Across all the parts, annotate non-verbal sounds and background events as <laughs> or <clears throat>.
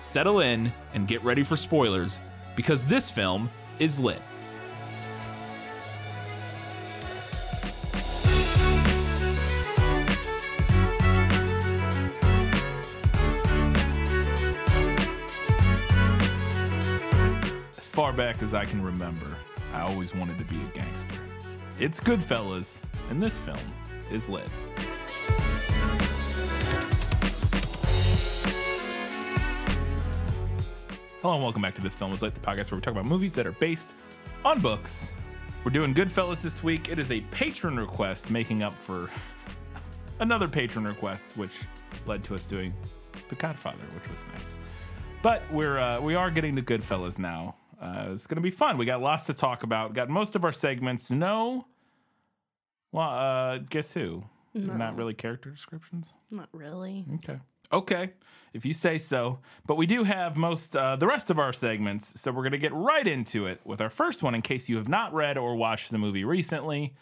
settle in, and get ready for spoilers, because this film is lit. As far back as I can remember, I always wanted to be a gangster. It's Goodfellas, and this film is lit. Hello and welcome back to This Film is Lit, the podcast where we talk about movies that are based on books. We're doing Goodfellas this week. It is a patron request making up for <laughs> another patron request, which led to us doing The Godfather, which was nice. But we're uh, we are getting to Goodfellas now. Uh, it's gonna be fun. We got lots to talk about. Got most of our segments. No, well, uh, guess who? Not really character descriptions. Not really. Okay. Okay, if you say so. But we do have most uh, the rest of our segments, so we're gonna get right into it with our first one. In case you have not read or watched the movie recently,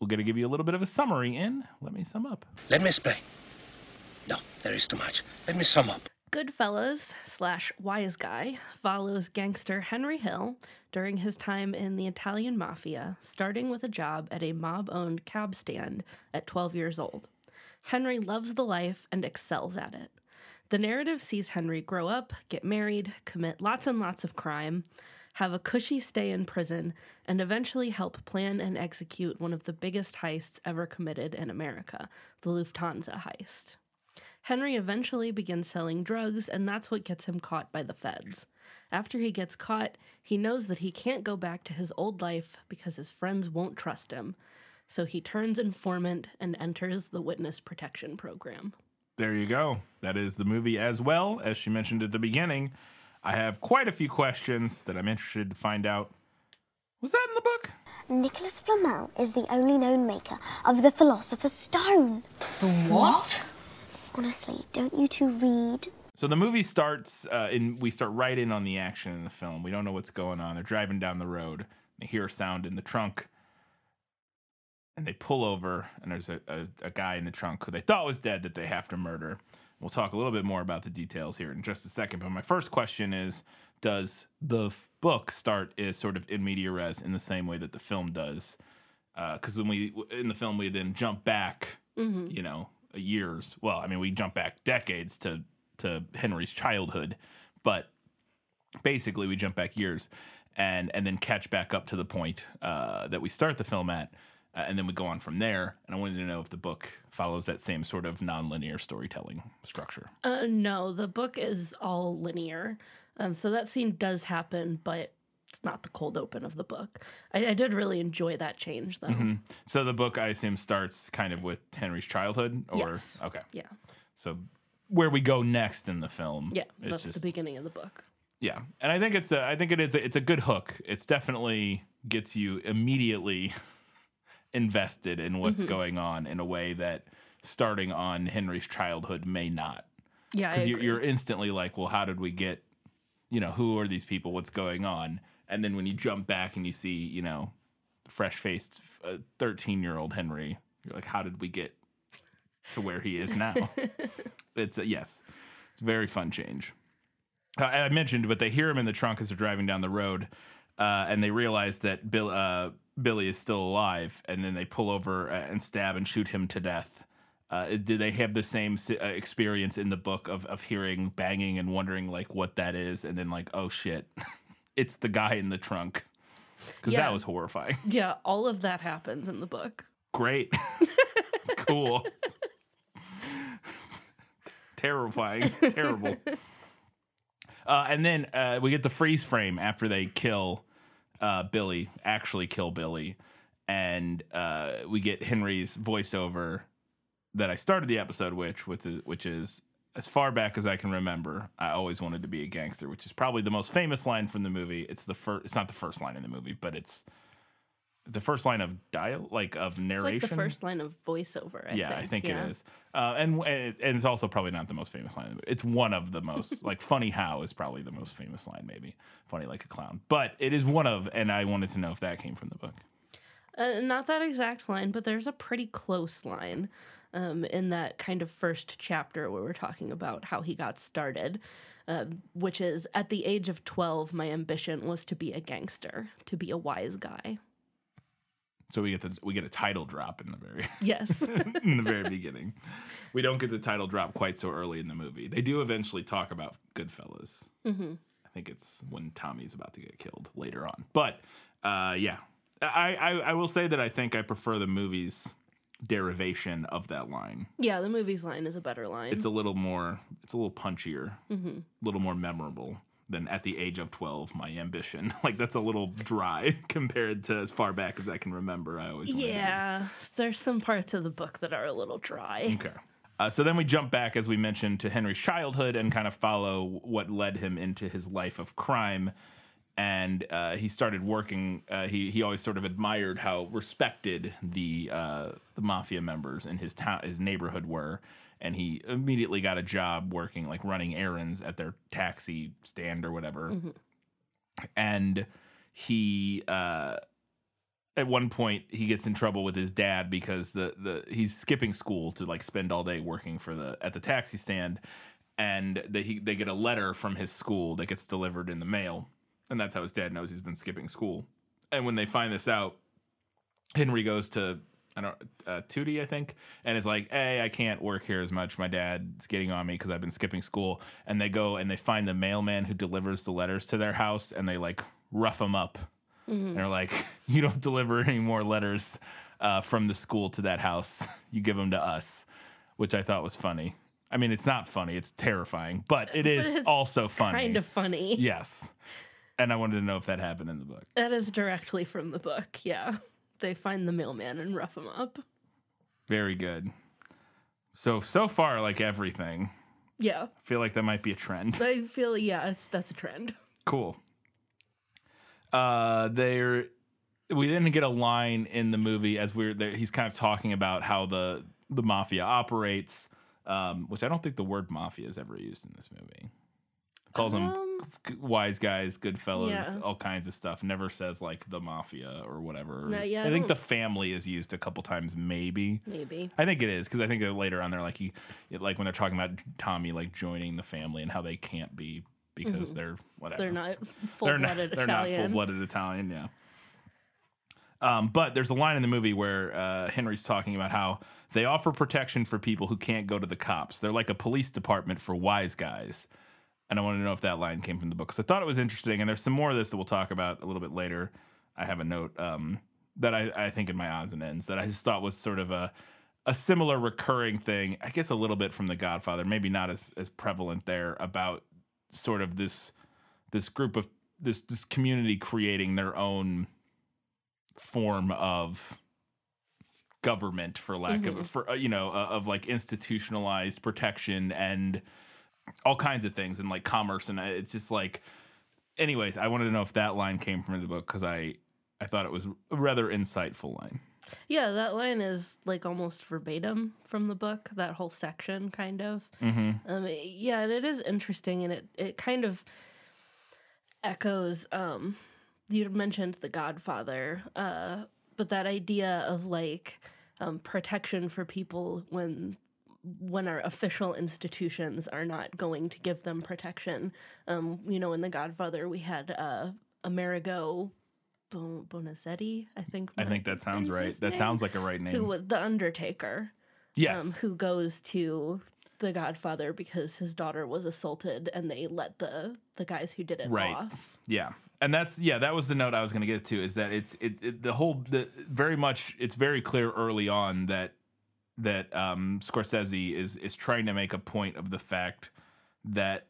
we're gonna give you a little bit of a summary. In let me sum up. Let me explain. No, there is too much. Let me sum up. Goodfellas slash Wise Guy follows gangster Henry Hill during his time in the Italian mafia, starting with a job at a mob owned cab stand at 12 years old. Henry loves the life and excels at it. The narrative sees Henry grow up, get married, commit lots and lots of crime, have a cushy stay in prison, and eventually help plan and execute one of the biggest heists ever committed in America the Lufthansa heist. Henry eventually begins selling drugs, and that's what gets him caught by the feds. After he gets caught, he knows that he can't go back to his old life because his friends won't trust him. So he turns informant and enters the witness protection program. There you go. That is the movie as well. As she mentioned at the beginning, I have quite a few questions that I'm interested to find out. Was that in the book? Nicholas Flamel is the only known maker of the Philosopher's Stone. The What? Honestly, don't you two read? So the movie starts, uh, and we start right in on the action in the film. We don't know what's going on. They're driving down the road. They hear a sound in the trunk, and they pull over. And there's a, a, a guy in the trunk who they thought was dead that they have to murder. We'll talk a little bit more about the details here in just a second. But my first question is: Does the f- book start is sort of in media res in the same way that the film does? Because when we in the film we then jump back, you know, years. Well, I mean, we jump back decades to to Henry's childhood, but basically we jump back years and and then catch back up to the point uh, that we start the film at, uh, and then we go on from there. And I wanted to know if the book follows that same sort of nonlinear storytelling structure. Uh, no, the book is all linear. Um, so that scene does happen, but it's not the cold open of the book. I, I did really enjoy that change, though. So the book, I assume, starts kind of with Henry's childhood, or Yes. okay, Yeah. so where we go next in the film, Yeah. That's just- the beginning of the book. Yeah, and I think it's a, I think it is, a, it's a good hook. It's definitely gets you immediately <laughs> invested in what's going on in a way that starting on Henry's childhood may not, Yeah. Because you're, you're instantly like, well, how did we get, you know, who are these people? What's going on? And then when you jump back and you see, you know, fresh faced thirteen year old Henry, you're like, how did we get to where he is now? <laughs> it's a, yes, it's a very fun change. Uh, I mentioned, but they hear him in the trunk as they're driving down the road, uh, and they realize that Bill, uh, Billy is still alive, and then they pull over uh, and stab and shoot him to death. Uh, do they have the same uh, experience in the book of, of hearing banging and wondering like what that is, and then like oh shit, <laughs> it's the guy in the trunk? Because Yeah. that was horrifying. Yeah, all of that happens in the book. Great, <laughs> cool, <laughs> terrifying, terrible. Uh, and then uh, we get the freeze frame after they kill uh, Billy, actually kill Billy, and uh, we get Henry's voiceover that I started the episode which is, which is as far back as I can remember, I always wanted to be a gangster, which is probably the most famous line from the movie. It's the first. It's not the first line in the movie, but it's the first line of dial, like of It's narration. like the first line of voiceover. I yeah, think. I think yeah. it is, uh, and and it's also probably not the most famous line. in. It's one of the most <laughs> like funny. How is probably the most famous line, maybe funny like a clown, but it is one of. And I wanted to know if that came from the book. Uh, not that exact line, but there's a pretty close line um, in that kind of first chapter where we're talking about how he got started, uh, which is at the age of 12, my ambition was to be a gangster, to be a wise guy. So we get the we get a title drop in the very <laughs> Yes. <laughs> in the very beginning. We don't get the title drop quite so early in the movie. They do eventually talk about Goodfellas. hmm I think it's when Tommy's about to get killed later on. But uh, yeah, I, I I will say that I think I prefer the movie's derivation of that line. Yeah, the movie's line is a better line. It's a little more. It's a little punchier, a hmm little more memorable than at the age of 12 my ambition <laughs> like that's a little dry <laughs> compared to as far back as i can remember i always. Yeah, there's some parts of the book that are a little dry. Okay. Uh, so then we jump back, as we mentioned, to Henry's childhood and kind of follow what led him into his life of crime. And uh, he started working. Uh, he he always sort of admired how respected the uh, the mafia members in his town, his neighborhood were. And he immediately got a job working, like running errands at their taxi stand or whatever. And he uh, at one point he gets in trouble with his dad because the the he's skipping school to like spend all day working for the at the taxi stand. And they he, they get a letter from his school that gets delivered in the mail. And that's how his dad knows he's been skipping school. And when they find this out Henry goes to I don't uh, Tuddy I think and it's like hey I can't work here as much my dad's getting on me because I've been skipping school and they go and they find the mailman who delivers the letters to their house and they like rough him up Mm-hmm. they're like, you don't deliver any more letters uh, from the school to that house. You give them to us, which I thought was funny. I mean, it's not funny; it's terrifying, but it <laughs> is it's also funny. Kind of funny. yes. And I wanted to know if that happened in the book. That is directly from the book. Yeah. They find the mailman and rough him up. Very good. So so far, like everything, Yeah. I feel like that might be a trend. I feel, yeah, it's, that's a trend. Cool. Uh, there, we didn't get a line in the movie as we're there. He's kind of talking about how the the mafia operates, um, which I don't think the word mafia is ever used in this movie. Calls them Um, wise guys, good fellows, Yeah. all kinds of stuff. Never says like the mafia or whatever. No, yeah, I I think the family is used a couple times, maybe. Maybe. I think it is because I think later on they're like he, like when they're talking about Tommy like joining the family and how they can't be because they're whatever Mm-hmm. They're not full <laughs> they're not, blooded they're not Italian. full-blooded Italian, yeah. Um, but there's a line in the movie where uh, Henry's talking about how they offer protection for people who can't go to the cops. They're like a police department for wise guys. And I wanted to know if that line came from the book. So I thought it was interesting. And there's some more of this that we'll talk about a little bit later. I have a note um, that I, I think in my odds and ends that I just thought was sort of a a similar recurring thing. I guess a little bit from The Godfather, maybe not as as prevalent there about sort of this this group of this this community creating their own form of government for lack of for uh, you know uh, of like institutionalized protection and all kinds of things and like commerce and it's just like anyways i wanted to know if that line came from the book because i i thought it was a rather insightful line Yeah, that line is like almost verbatim from the book, that whole section, kind of. mm-hmm. Um, yeah, and it is interesting, and it, it kind of echoes. Um, you mentioned The Godfather, uh, but that idea of like um, protection for people when when our official institutions are not going to give them protection. Um, you know, in The Godfather, we had uh, Amerigo Bon- Bonazetti, I think. i think that sounds right that name, sounds like a right name Who was the Undertaker? yes um, who goes to the Godfather because his daughter was assaulted, and they let the the guys who did it Right. off. Yeah, and that's yeah, that was the note I was going to get to. Is that it's it, it the whole the very much it's very clear early on that that um, Scorsese is is trying to make a point of the fact that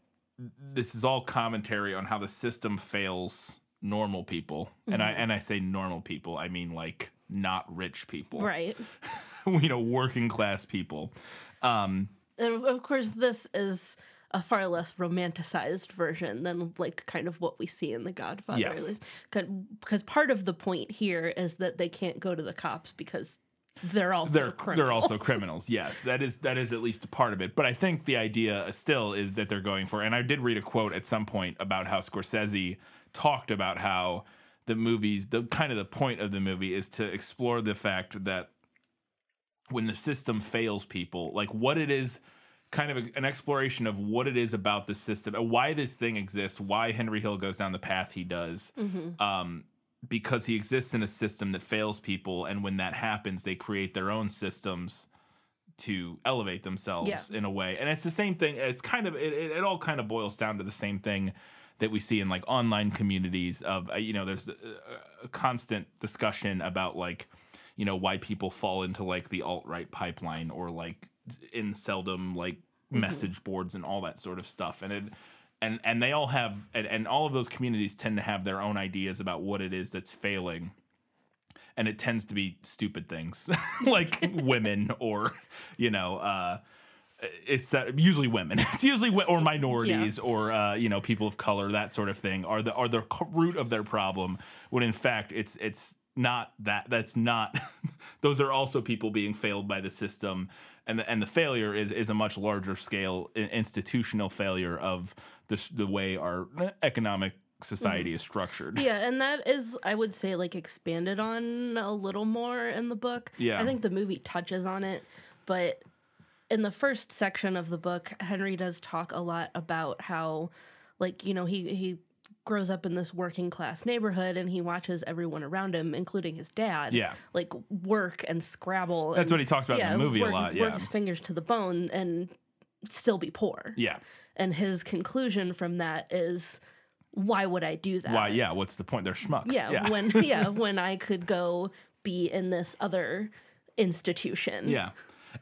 this is all commentary on how the system fails normal people, and I and I say normal people, I mean like not rich people, Right. <laughs> you know, working class people. Um, and of- course this is a far less romanticized version than like kind of what we see in the godfather Yes. 'Cause- because part of the point here is that they can't go to the cops because they're also they're criminals. they're also <laughs> criminals. Yes, that is that is at least a part of it. But I think the idea still is that they're going for. And I did read a quote at some point about how Scorsese talked about how the movies, the kind of the point of the movie is to explore the fact that when the system fails people, like what it is. Kind of an exploration of what it is about the system, uh, why this thing exists, why Henry Hill goes down the path he does, um, because he exists in a system that fails people and when that happens they create their own systems to elevate themselves Yeah. in a way. And it's the same thing it's kind of it, it, all kind of boils down to the same thing that we see in like online communities of uh, you know there's a, a constant discussion about like you know why people fall into like the alt-right pipeline or like in seldom like message boards and all that sort of stuff. And it and and they all have and, and all of those communities tend to have their own ideas about what it is that's failing. And it tends to be stupid things <laughs> like women or you know uh it's uh, usually women. <laughs> It's usually or minorities or uh, you know people of color that sort of thing are the are the root of their problem when in fact it's it's not that that's not <laughs> those are also people being failed by the system and the, and the failure is is a much larger scale institutional failure of the the way our economic society mm-hmm. is structured Yeah, and that is, I would say, like expanded on a little more in the book. Yeah. I think the movie touches on it, but in the first section of the book, Henry does talk a lot about how, like, you know, he he grows up in this working class neighborhood and he watches everyone around him, including his dad, Yeah. like work and scrabble. That's and, what he talks about in the movie a work, lot, Work his fingers to the bone and still be poor. yeah And his conclusion from that is, why would I do that? why yeah what's the point they're schmucks Yeah, when <laughs> yeah, when I could go be in this other institution. Yeah.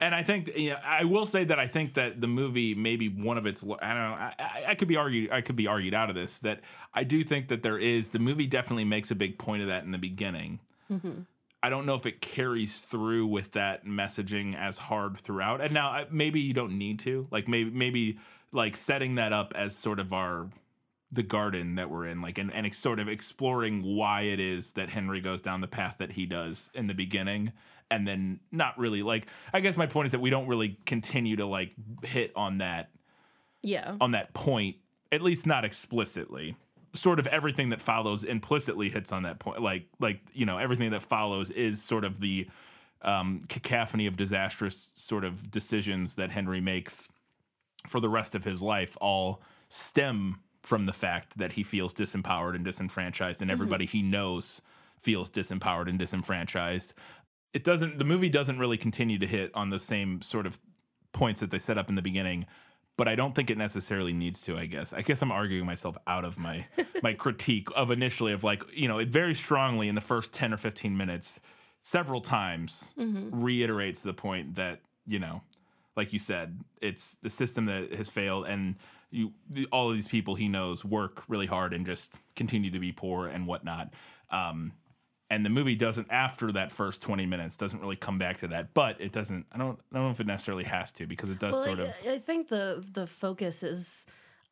And I think yeah, I will say that I think that the movie maybe one of its I don't know I, I, could be argued I could be argued out of this that I do think that there is the movie definitely makes a big point of that in the beginning. Mm-hmm. I don't know if it carries through with that messaging as hard throughout. And now maybe you don't need to like maybe maybe like setting that up as sort of our the garden that we're in like and, and sort of exploring why it is that henry goes down the path that he does in the beginning and then not really like i guess my point is that we don't really continue to like hit on that Yeah. on that point at least not explicitly. Sort of everything that follows implicitly hits on that point like like you know everything that follows is sort of the um, cacophony of disastrous sort of decisions that henry makes for the rest of his life all stem from the fact that he feels disempowered and disenfranchised and everybody he knows feels disempowered and disenfranchised it doesn't the movie doesn't really continue to hit on the same sort of points that they set up in the beginning but I don't think it necessarily needs to. I guess. I guess I'm arguing myself out of my <laughs> my critique of initially of like you know it very strongly in the first ten or fifteen minutes, several times reiterates the point that you know, like you said, it's the system that has failed, and you all of these people he knows work really hard and just continue to be poor and whatnot. Um, and the movie doesn't after that first 20 minutes doesn't really come back to that but it doesn't i don't i don't know if it necessarily has to because it does Well, sort I, of I think the the focus is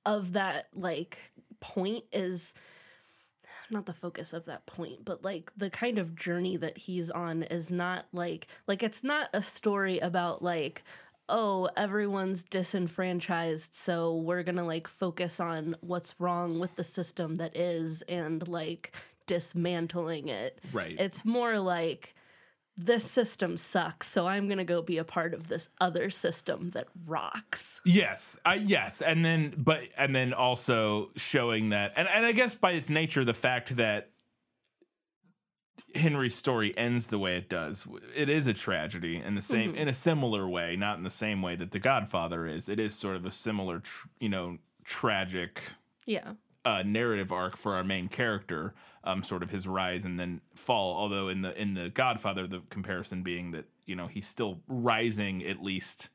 of that like point is not the focus of that point, but like the kind of journey that he's on is not like like it's not a story about like oh everyone's disenfranchised so we're going to like focus on what's wrong with the system that is and like dismantling it. Right. It's more like this system sucks, so I'm gonna go be a part of this other system that rocks. Yes, I yes, and then but and then also showing that, and and I guess by its nature, the fact that Henry's story ends the way it does, it is a tragedy in the same in a similar way, not in the same way that The Godfather is. It is sort of a similar, tr- you know, tragic Yeah. uh, narrative arc for our main character, um, sort of his rise and then fall. Although in the in the Godfather, the comparison being that you know he's still rising at least,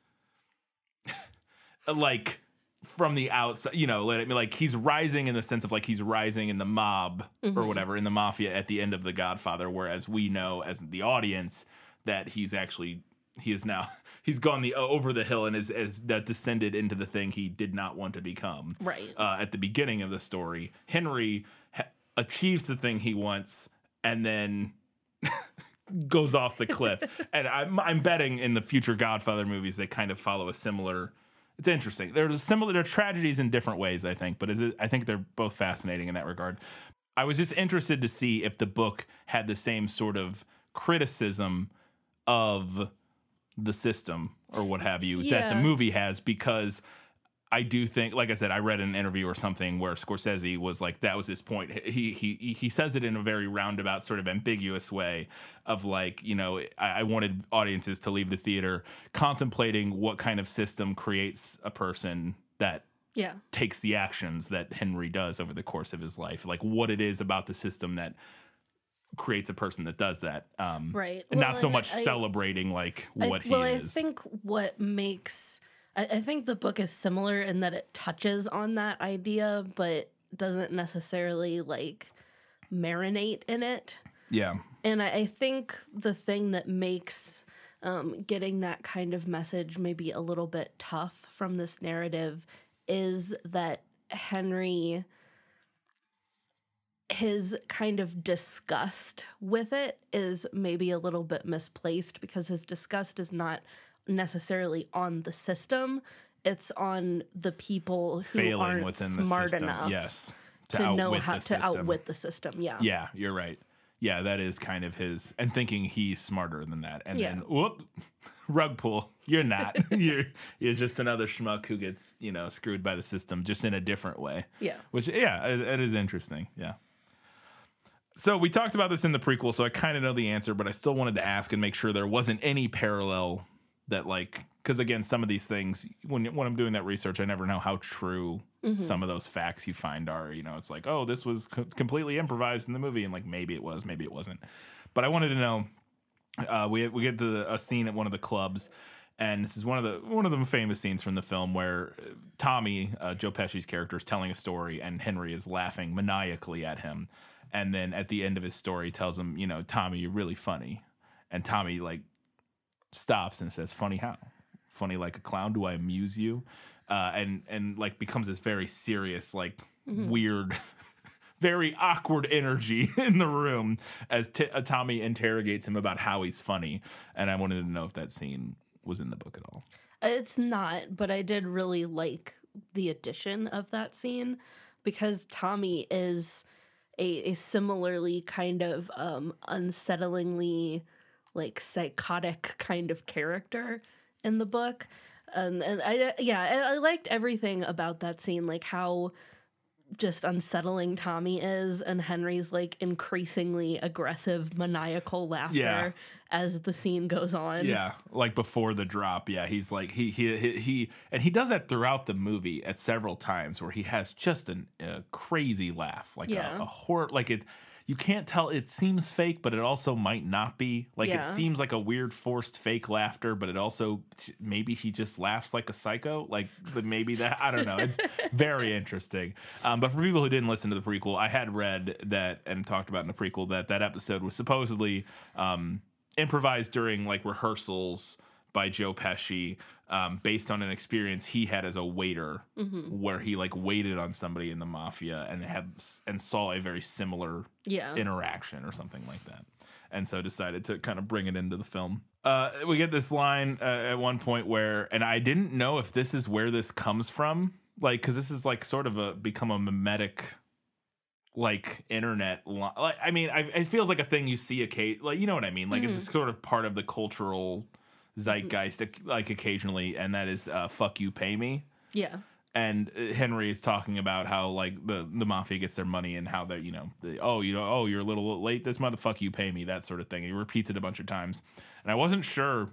<laughs> like from the outside. You know, let it like he's rising in the sense of like he's rising in the mob or whatever in the mafia at the end of the Godfather, whereas we know as the audience that he's actually he is now <laughs> he's gone the over the hill and is that descended into the thing he did not want to become. Right. Uh, at the beginning of the story, Henry ha- achieves the thing he wants and then <laughs> goes off the cliff. <laughs> and I'm I'm betting in the future Godfather movies they kind of follow a similar. It's interesting. They're similar. They're tragedies in different ways, I think, but is it, I think they're both fascinating in that regard. I was just interested to see if the book had the same sort of criticism of the system or what have you that the movie has because I do think, like I said, I read an interview or something where Scorsese was like, that was his point. He he he says it in a very roundabout, sort of ambiguous way of like, you know, I, I wanted audiences to leave the theater contemplating what kind of system creates a person that Yeah. takes the actions that Henry does over the course of his life, like what it is about the system that creates a person that does that. Um, Right. and Well, not so much I- celebrating like what I- well, he I think what makes I, I think the book is similar in that it touches on that idea, but doesn't necessarily like marinate in it. yeah. And I, I think the thing that makes um, getting that kind of message maybe a little bit tough from this narrative is that Henry, his kind of disgust with it is maybe a little bit misplaced because his disgust is not necessarily on the system. It's on the people who Failing aren't smart enough yes. to, know outwit how to system. outwit the system. Yeah. Yeah, you're right. Yeah, that is kind of his, and thinking he's smarter than that, and Yeah. then whoop, <laughs> rug pull. You're not. <laughs> you're you're just another schmuck who gets you know screwed by the system, just in a different way. Yeah. Which yeah, it, it is interesting. Yeah. So we talked about this in the prequel, so I kind of know the answer, but I still wanted to ask and make sure there wasn't any parallel that like because again, some of these things when when I'm doing that research, I never know how true some of those facts you find are. You know, it's like oh, this was co- completely improvised in the movie, and like maybe it was, maybe it wasn't. But I wanted to know. Uh, we we get to a scene at one of the clubs. And this is one of the one of the famous scenes from the film where uh, Tommy, uh, Joe Pesci's character, is telling a story, and Henry is laughing maniacally at him. And then at the end of his story, tells him, you know, Tommy, you're really funny. And Tommy like stops and says, "Funny how? Funny like a clown? Do I amuse you?" Uh, and and like becomes this very serious, like weird, <laughs> very awkward energy <laughs> in the room as T- uh, Tommy interrogates him about how he's funny. And I wanted to know if that scene was in the book at all. It's not, but I did really like the addition of that scene because Tommy is a, a similarly kind of um, unsettlingly like psychotic kind of character in the book. Um, and I yeah, I, I liked everything about that scene, like how just unsettling Tommy is, and Henry's like increasingly aggressive, maniacal laughter Yeah. as the scene goes on. Yeah, like before the drop. Yeah, he's like he he he, he and he does that throughout the movie at several times where he has just an, a crazy laugh, like Yeah. a, a horror. Like it, you can't tell. It seems fake, but it also might not be. Like Yeah. it seems like a weird forced fake laughter, but it also maybe he just laughs like a psycho. Like but maybe that I don't know. It's <laughs> very interesting. Um, but for people who didn't listen to the prequel, I had read that and talked about in the prequel that that episode was supposedly. Um, improvised during like rehearsals by Joe Pesci, um, based on an experience he had as a waiter, where he like waited on somebody in the mafia and had and saw a very similar Yeah. interaction or something like that, and so decided to kind of bring it into the film. Uh, we get this line uh, at one point where, and I didn't know if this is where this comes from, like because this is like sort of a become a mimetic like internet li- like i mean I, it feels like a thing you see a like you know what i mean like it's just sort of part of the cultural zeitgeist like occasionally and that is uh, fuck you pay me. Yeah. and uh, henry is talking about how like the the mafia gets their money and how they you know they, oh you know oh you're a little late this motherfucker you pay me that sort of thing. He repeats it a bunch of times. And i wasn't sure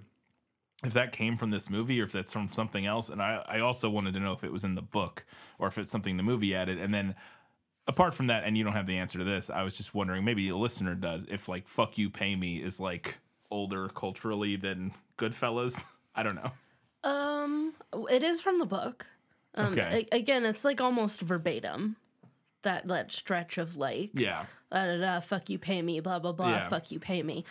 if that came from this movie or if that's from something else. And i i also wanted to know if it was in the book or if it's something the movie added. And then apart from that, and you don't have the answer to this, I was just wondering, maybe a listener does, if like "fuck you, pay me" is like older culturally than Goodfellas. I don't know. Um, it is from the book. Um, Okay. a- again, it's like almost verbatim. That that stretch of like, Yeah, da, da, da, fuck you, pay me, blah blah blah, Yeah. fuck you, pay me.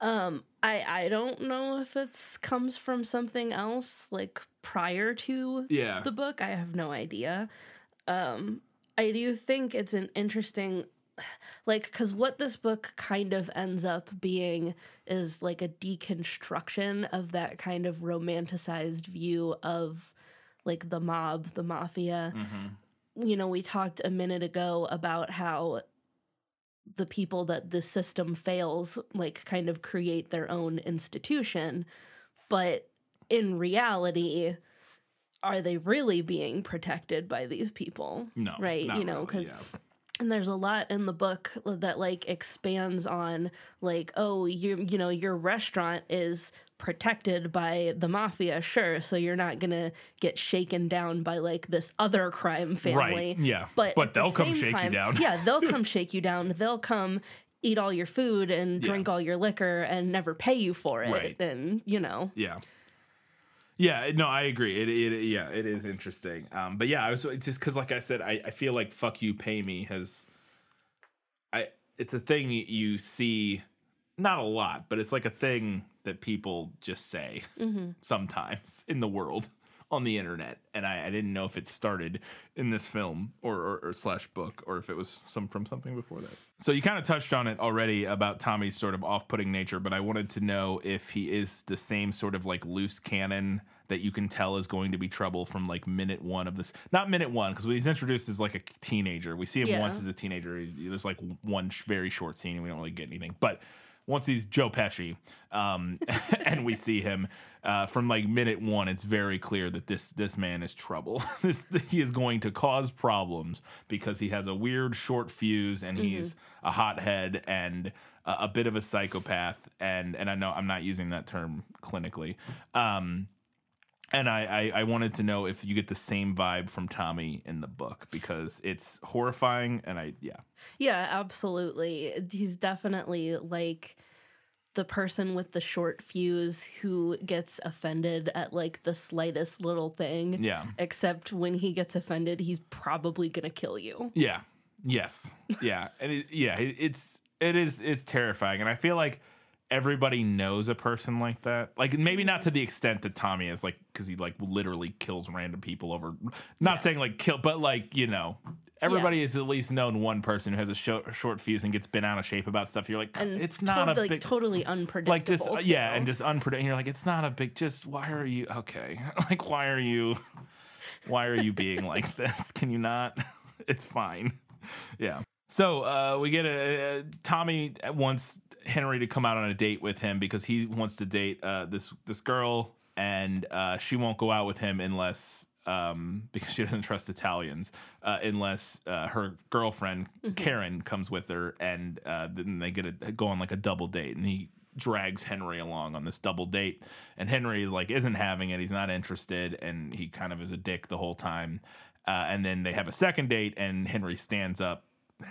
Um, I I don't know if it's comes from something else like prior to Yeah. the book. I have no idea. Um, I do think it's an interesting like because what this book kind of ends up being is like a deconstruction of that kind of romanticized view of like the mob the mafia mm-hmm. you know we talked a minute ago about how the people that the system fails like kind of create their own institution but in reality are they really being protected by these people No. right you know because yeah. And there's a lot in the book that like expands on like oh you you know your restaurant is protected by the mafia sure so you're not gonna get shaken down by like this other crime family Right. Yeah. but but they'll come shake time- you down. yeah they'll <laughs> come shake you down they'll come eat all your food and Yeah. drink all your liquor and never pay you for it Right. and you know Yeah. Yeah, no, I agree. It, it yeah, it is interesting. Um, but yeah, I was it's just because, like I said, I, I feel like "fuck you, pay me" has, I it's a thing you see, not a lot, but it's like a thing that people just say sometimes in the world on the internet, and I, I didn't know if it started in this film or, or, or slash book or if it was some from something before that. So you kind of touched on it already about Tommy's sort of off-putting nature, but I wanted to know if he is the same sort of like loose cannon that you can tell is going to be trouble from like minute one of this. Not minute one because he's introduced as like a teenager, we see him Yeah. once as a teenager. There's like one sh- very short scene and we don't really get anything, but once he's Joe Pesci, um, <laughs> and we see him uh, from like minute one, it's very clear that this this man is trouble. <laughs> this he is going to cause problems because he has a weird short fuse and he's a hothead and a, a bit of a psychopath. And and I know I'm not using that term clinically. Um, and I, I, I wanted to know if you get the same vibe from Tommy in the book because it's horrifying and I yeah Yeah, absolutely. He's definitely like the person with the short fuse who gets offended at like the slightest little thing. yeah Except when he gets offended, he's probably going to kill you. Yeah. Yes. Yeah. and it, yeah, it, it's it is it's terrifying, and I feel like everybody knows a person like that. Like maybe not to the extent that Tommy is, like because he like literally kills random people over. Not saying like kill, but like you know. Everybody has at least known one person who has a short, short fuse and gets bent out of shape about stuff. You're like, And it's not totally, a big, totally unpredictable. like just uh, yeah, and just unpredictable. You're like, it's not a big. Just why are you okay? <laughs> like why are you, why are you being like <laughs> this? Can you not? <laughs> It's fine. Yeah. So uh, we get a, a Tommy wants Henry to come out on a date with him because he wants to date uh, this this girl, and uh, she won't go out with him unless um, <laughs> because she doesn't trust Italians uh, unless uh, her girlfriend Karen comes with her, and uh, then they get a go on like a double date, and he drags Henry along on this double date, and Henry is like isn't having it, he's not interested, and he kind of is a dick the whole time. Uh, and then they have a second date, and Henry stands up,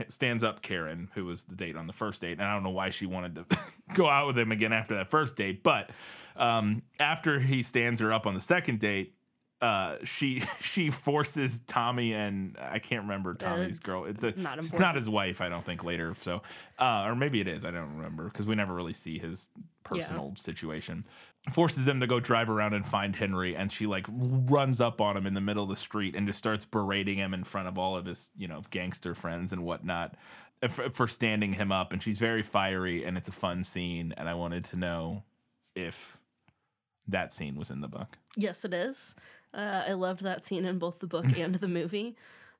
stands up Karen, who was the date on the first date. And I don't know why she wanted to <laughs> go out with him again after that first date, but um, after he stands her up on the second date, uh, she <laughs> she forces Tommy and I can't remember Tommy's it's girl. It, the, not it's not his wife, I don't think later. So, uh, or maybe it is. I don't remember because we never really see his personal situation. Forces him to go drive around and find Henry, and she like runs up on him in the middle of the street and just starts berating him in front of all of his you know gangster friends and whatnot uh, for, for standing him up. And she's very fiery, and it's a fun scene. And I wanted to know if that scene was in the book. Yes, it is. Uh, I loved that scene in both the book <laughs> and the movie.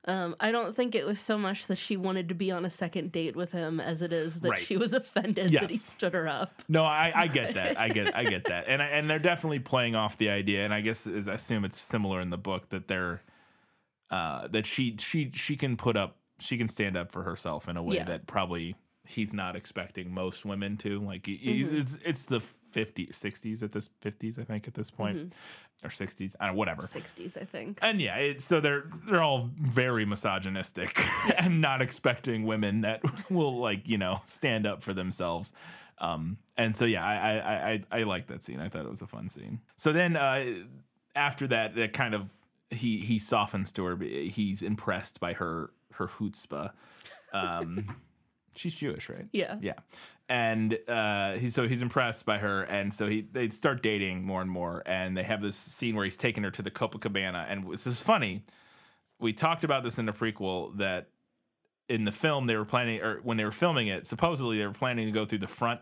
Um, I don't think it was so much that she wanted to be on a second date with him as it is that Right. she was offended that he stood her up. No, I, I <laughs> get that. I get I get that, and I, and they're definitely playing off the idea, and I guess I assume it's similar in the book that they're uh, that she she she can put up she can stand up for herself in a way Yeah. that probably he's not expecting most women to. Like Mm-hmm. it's it's the 50s, 60s at this 50s, I think at this point, Mm-hmm. Or 60s, I don't know, whatever. 60s, I think. And yeah, it, so they're they're all very misogynistic <laughs> and not expecting women that <laughs> will like you know stand up for themselves. Um, and so yeah, I I I I, I like that scene. I thought it was a fun scene. So then uh, after that, that kind of he he softens to her. He's impressed by her her chutzpah. Um, <laughs> She's Jewish, right? Yeah. Yeah. And uh, he, so he's impressed by her, and so he they start dating more and more, and they have this scene where he's taking her to the Copacabana, and this is funny. We talked about this in the prequel that in the film they were planning, or when they were filming it, supposedly they were planning to go through the front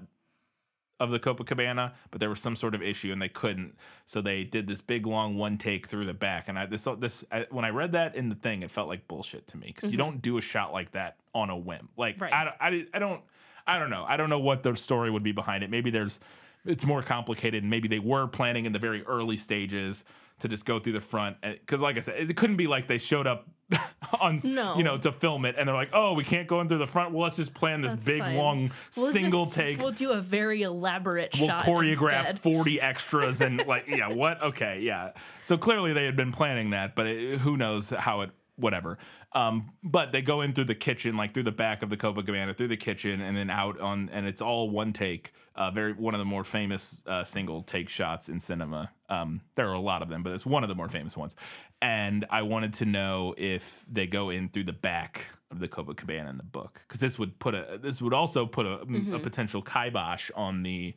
of the Copacabana, but there was some sort of issue and they couldn't. So they did this big long one take through the back. And I this this I, when I read that in the thing, it felt like bullshit to me because you don't do a shot like that on a whim. Like Right. I, I I don't I don't know. I don't know what the story would be behind it. Maybe there's it's more complicated. and Maybe they were planning in the very early stages to just go through the front because like I said, it couldn't be like they showed up <laughs> on No. you know to film it and they're like, oh, we can't go in through the front. Well, let's just plan this That's big fine. long We'll single just- take We'll do a very elaborate we'll choreograph instead. 40 <laughs> extras and like yeah what okay yeah so clearly they had been planning that but it, who knows how it whatever um, but they go in through the kitchen like through the back of the Copacabana through the kitchen and then out on and it's all one take uh, very one of the more famous uh, single take shots in cinema um, there are a lot of them but it's one of the more famous ones and I wanted to know if they go in through the back of the Copacabana in the book because this would put a this would also put a, a potential kibosh on the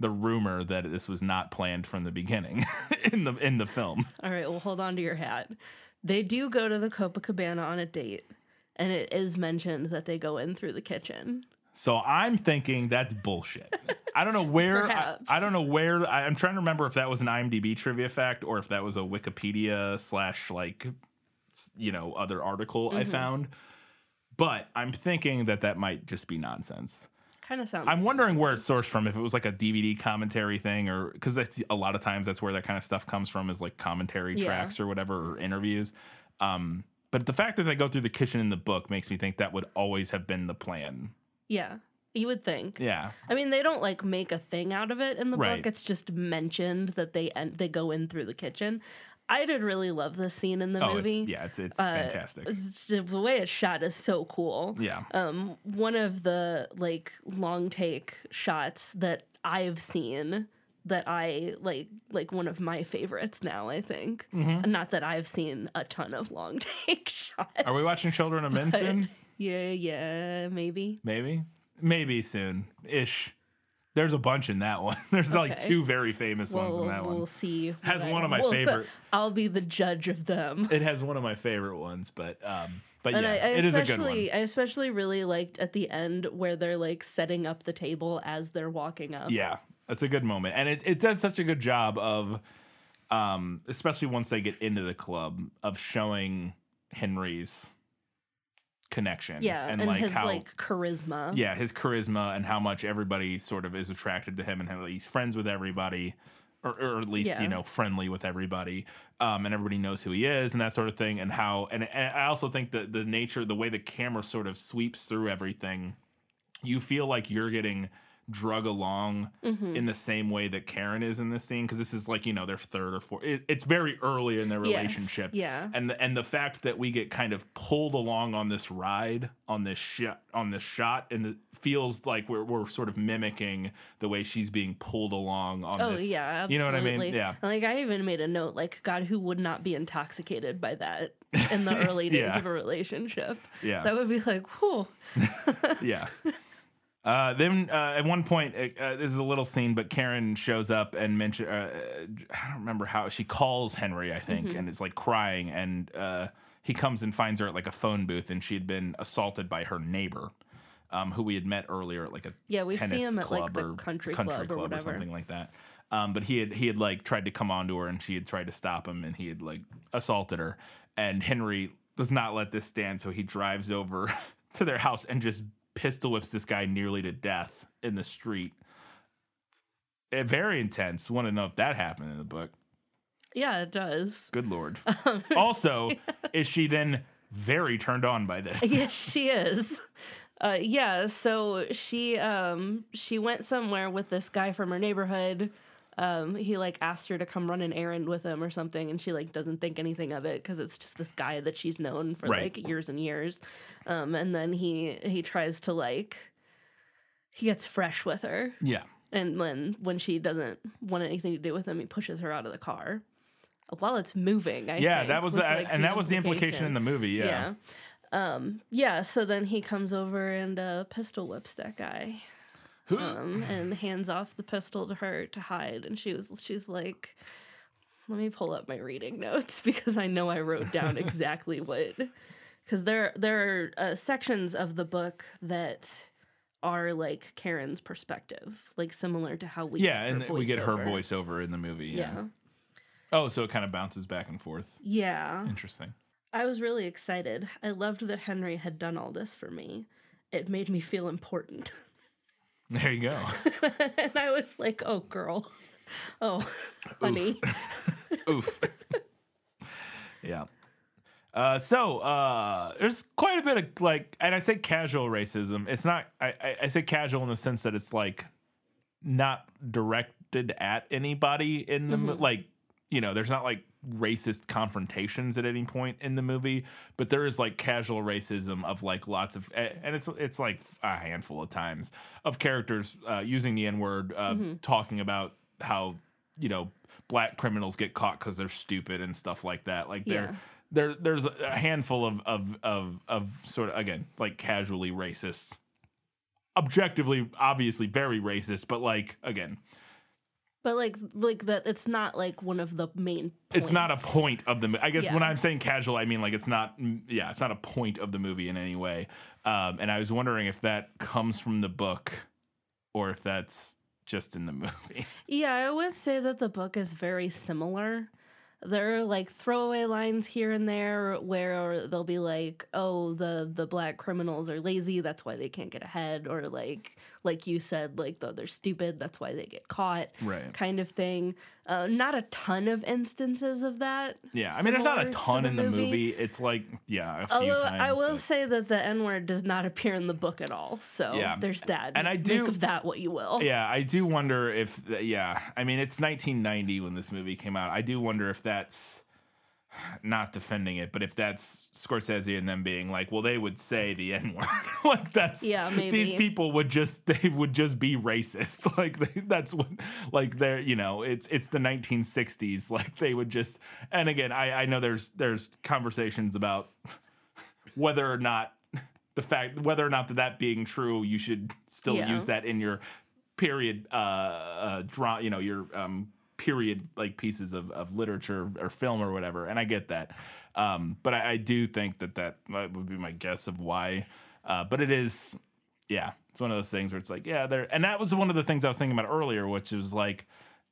the rumor that this was not planned from the beginning <laughs> in the in the film. All right, well, hold on to your hat. They do go to the Copacabana on a date, and it is mentioned that they go in through the kitchen. So I'm thinking that's bullshit. I don't know <laughs> where. I, I don't know where. I, I'm trying to remember if that was an IMDb trivia fact or if that was a Wikipedia slash like, you know, other article I mm-hmm. found. But I'm thinking that that might just be nonsense. Kind of sounds. I'm wondering where it's sourced from. If it was like a DVD commentary thing, or because that's a lot of times that's where that kind of stuff comes from, is like commentary Yeah. tracks or whatever, or interviews. Um, but the fact that they go through the kitchen in the book makes me think that would always have been the plan. yeah, you would think. Yeah, I mean, they don't like make a thing out of it in the Right. book. It's just mentioned that they en- they go in through the kitchen. I did really love this scene in the oh, movie. it's yeah, it's it's Uh, fantastic. the way it's shot is so cool. Yeah, um one of the like long take shots that I've seen that I like like one of my favorites now I think. And not that I've seen a ton of long <laughs> take shots. Mm-hmm. are we watching Children of Men soon? <laughs> Yeah, yeah, maybe. Maybe, maybe soon ish. There's a bunch in that one. <laughs> There's like two very famous ones in We'll, that we'll see. Has one I- of my we'll- favorite- <laughs> I'll be the judge of them. It has one of my favorite ones, but um, but And yeah, I, I it is a good one. I especially really liked at the end where they're like setting up the table as they're walking up. Yeah, that's a good moment, and it, it does such a good job of, um, especially once they get into the club, of showing Henry's connection. Yeah, and, and, like his how. like charisma. yeah, his charisma and how much everybody sort of is attracted to him and how he's friends with everybody, or, or at least Yeah. you know friendly with everybody, um, and everybody knows who he is and that sort of thing. And how and, and I also think that the nature, the way the camera sort of sweeps through everything, you feel like you're getting drug along Mm-hmm. in the same way that Karen is in this scene because this is like you know their third or fourth. It, it's very early in their Yes, relationship, yeah. and the, and the fact that we get kind of pulled along on this ride on this shot on this shot and it feels like we're, we're sort of mimicking the way she's being pulled along on Oh this yeah, absolutely. you know what i mean yeah Like I even made a note, like God, who would not be intoxicated by that in the <laughs> early days Yeah. of a relationship? Yeah. that would be like, whew. <laughs> yeah <laughs> uh, then uh, at one point, uh, uh, this is a little scene, but Karen shows up and mention. Uh, I don't remember how she calls Henry, I think, Mm-hmm. and is like crying, and uh, he comes and finds her at like a phone booth, and she had been assaulted by her neighbor, um, who we had met earlier at like a Yeah, we see him at, like, the or country club or whatever. something like that. Um, but he had he had like tried to come onto her, and she had tried to stop him, and he had like assaulted her, and Henry does not let this stand, so he drives over <laughs> to their house and just pistol whips this guy nearly to death in the street. Eh, very intense. Want to know if that happened in the book? Yeah, it does. Good lord. <laughs> also, <laughs> is she then very turned on by this? <laughs> yes, she is. Uh, yeah, so she um she went somewhere with this guy from her neighborhood. Um, he like asked her to come run an errand with him or something, and she like doesn't think anything of it because it's just this guy that she's known for Right. like years and years. Um, and then he he tries to like he gets fresh with her, Yeah. and when when she doesn't want anything to do with him, he pushes her out of the car while it's moving. I Yeah, think, that was, was, the, like, and that was the implication in the movie. Yeah. yeah. Um, yeah, so then he comes over and uh, pistol whips that guy. Um, and hands off the pistol to her to hide. And she was, she's like, let me pull up my reading notes <laughs> because I know I wrote down <laughs> exactly what. Because there, there are uh, sections of the book that are like Karen's perspective, like similar to how we yeah, and we get her voiceover. voiceover in the movie. Yeah. Yeah, Oh, so it kind of bounces back and forth. yeah. Interesting. I was really excited. I loved that Henry had done all this for me. It made me feel important. <laughs> There you go. <laughs> and I was like, oh, girl. Oh, <laughs> honey. <laughs> Oof. yeah. Uh, so uh, there's quite a bit of like, and I say casual racism. It's not. I, I, I say casual in the sense that it's like not directed at anybody in the mo- like. You know, there's not like racist confrontations at any point in the movie, but there is like casual racism of like lots of, and it's it's like a handful of times of characters uh, using the N word, uh, talking about how you know black criminals get caught because they're stupid and stuff like that. Like Yeah. there, there, there's a handful of of of of sort of again like casually racist, objectively, obviously very racist, but like again, But like, like that, it's not like one of the main. it's not a point of the. I guess when I'm saying casual, I mean like it's not. mm, Yeah, it's not a point of the movie in any way. Um, and I was wondering if that comes from the book, or if that's just in the <laughs> movie. Yeah, I would say that the book is very similar. There are like throwaway lines here and there where they'll be like, "Oh, the the black criminals are lazy, that's why they can't get ahead," or like like you said, like though they're stupid, that's why they get caught, Right. kind of thing. Uh, not a ton of instances of that. Yeah, I mean, there's not a ton the in the movie. It's like yeah, a few Although times. I will but- say that the N word does not appear in the book at all, so Yeah. there's that. And I Make do- of that what you will. Yeah, I do wonder if yeah. I mean, it's 1990 when this movie came out. I do wonder if that's not defending it, but if that's Scorsese and them being like, well, they would say the N word. <laughs> like that's Yeah, These people would just <laughs> they would just be racist. <laughs> Like they, that's what like they're you know it's it's the 1960s. Like they would just and again I I know there's there's conversations about whether or not the fact whether or not that that being true you should still Yeah. use that in your period uh uh draw you know your um period like pieces of, of literature or film or whatever and i get that. Um but i, I do think that that would be my guess of why. Uh but it is yeah it's one of those things where it's like yeah there and that was one of the things i was thinking about earlier which is like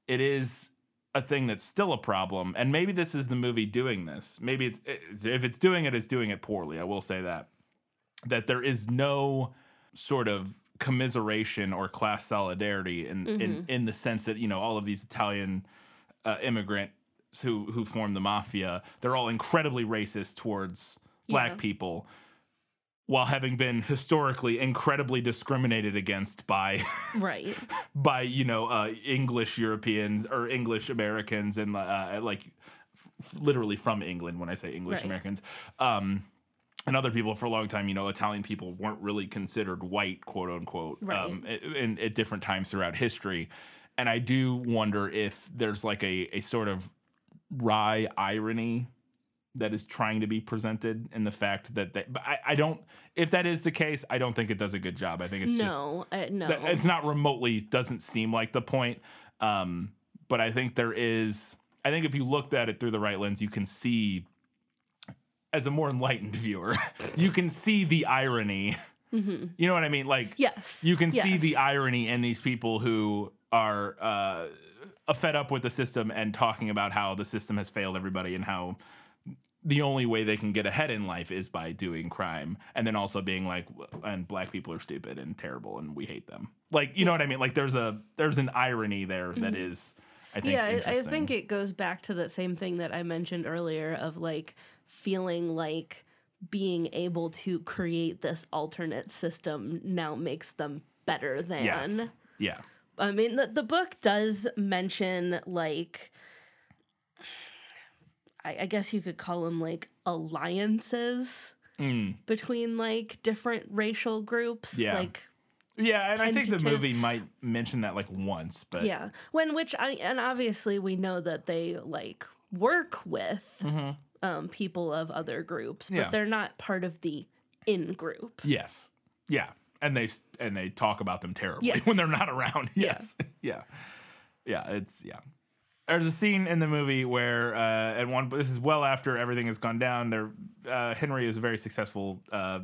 it is a thing that's still a problem and maybe this is the movie doing this. Maybe it's if it's doing it it's doing it poorly i will say that. That there is no sort of commiseration or class solidarity in in, in the sense that you know all of these Italian uh, immigrants who who form the mafia they're all incredibly racist towards black Yeah. people while having been historically incredibly discriminated against by <laughs> Right. by you know uh, English Europeans or English Americans and uh, like f- literally from England when I say English Right. Americans. Um, and other people for a long time, you know, Italian people weren't really considered white, quote unquote, um, Right. i- in, at different times throughout history. And I do wonder if there's like a, a sort of wry irony that is trying to be presented in the fact that they, but I, I don't, if that is the case, I don't think it does a good job. I think it's just, no, uh, no. it's not remotely doesn't seem like the point um but i think there is i think if you looked at it through the right lens you can see as a more enlightened viewer <laughs> you can see the irony. You know what i mean? Like yes. you can see the irony in these people who are uh fed up with the system and talking about how the system has failed everybody and how the only way they can get ahead in life is by doing crime and then also being like and black people are stupid and terrible and we hate them. Like you know what i mean? Like there's a there's an irony there that is i think Mm-hmm. yeah, I, think it goes back to that same thing that I mentioned earlier of like feeling like being able to create this alternate system now makes them better than. yes yeah I mean, the, the book does mention like, I, I guess you could call them like alliances Mm. between like different racial groups. Yeah. Like, yeah and i think the movie might mention that like once but yeah. When which I and obviously we know that they like work with Mm-hmm. Um, people of other groups, but Yeah. they're not part of the in group. Yes. Yeah. And they and they talk about them terribly Yes. when they're not around. <laughs> Yes. <laughs> Yeah. Yeah. It's yeah. There's a scene in the movie where uh, at one this is well after everything has gone down. There, uh, Henry is a very successful uh,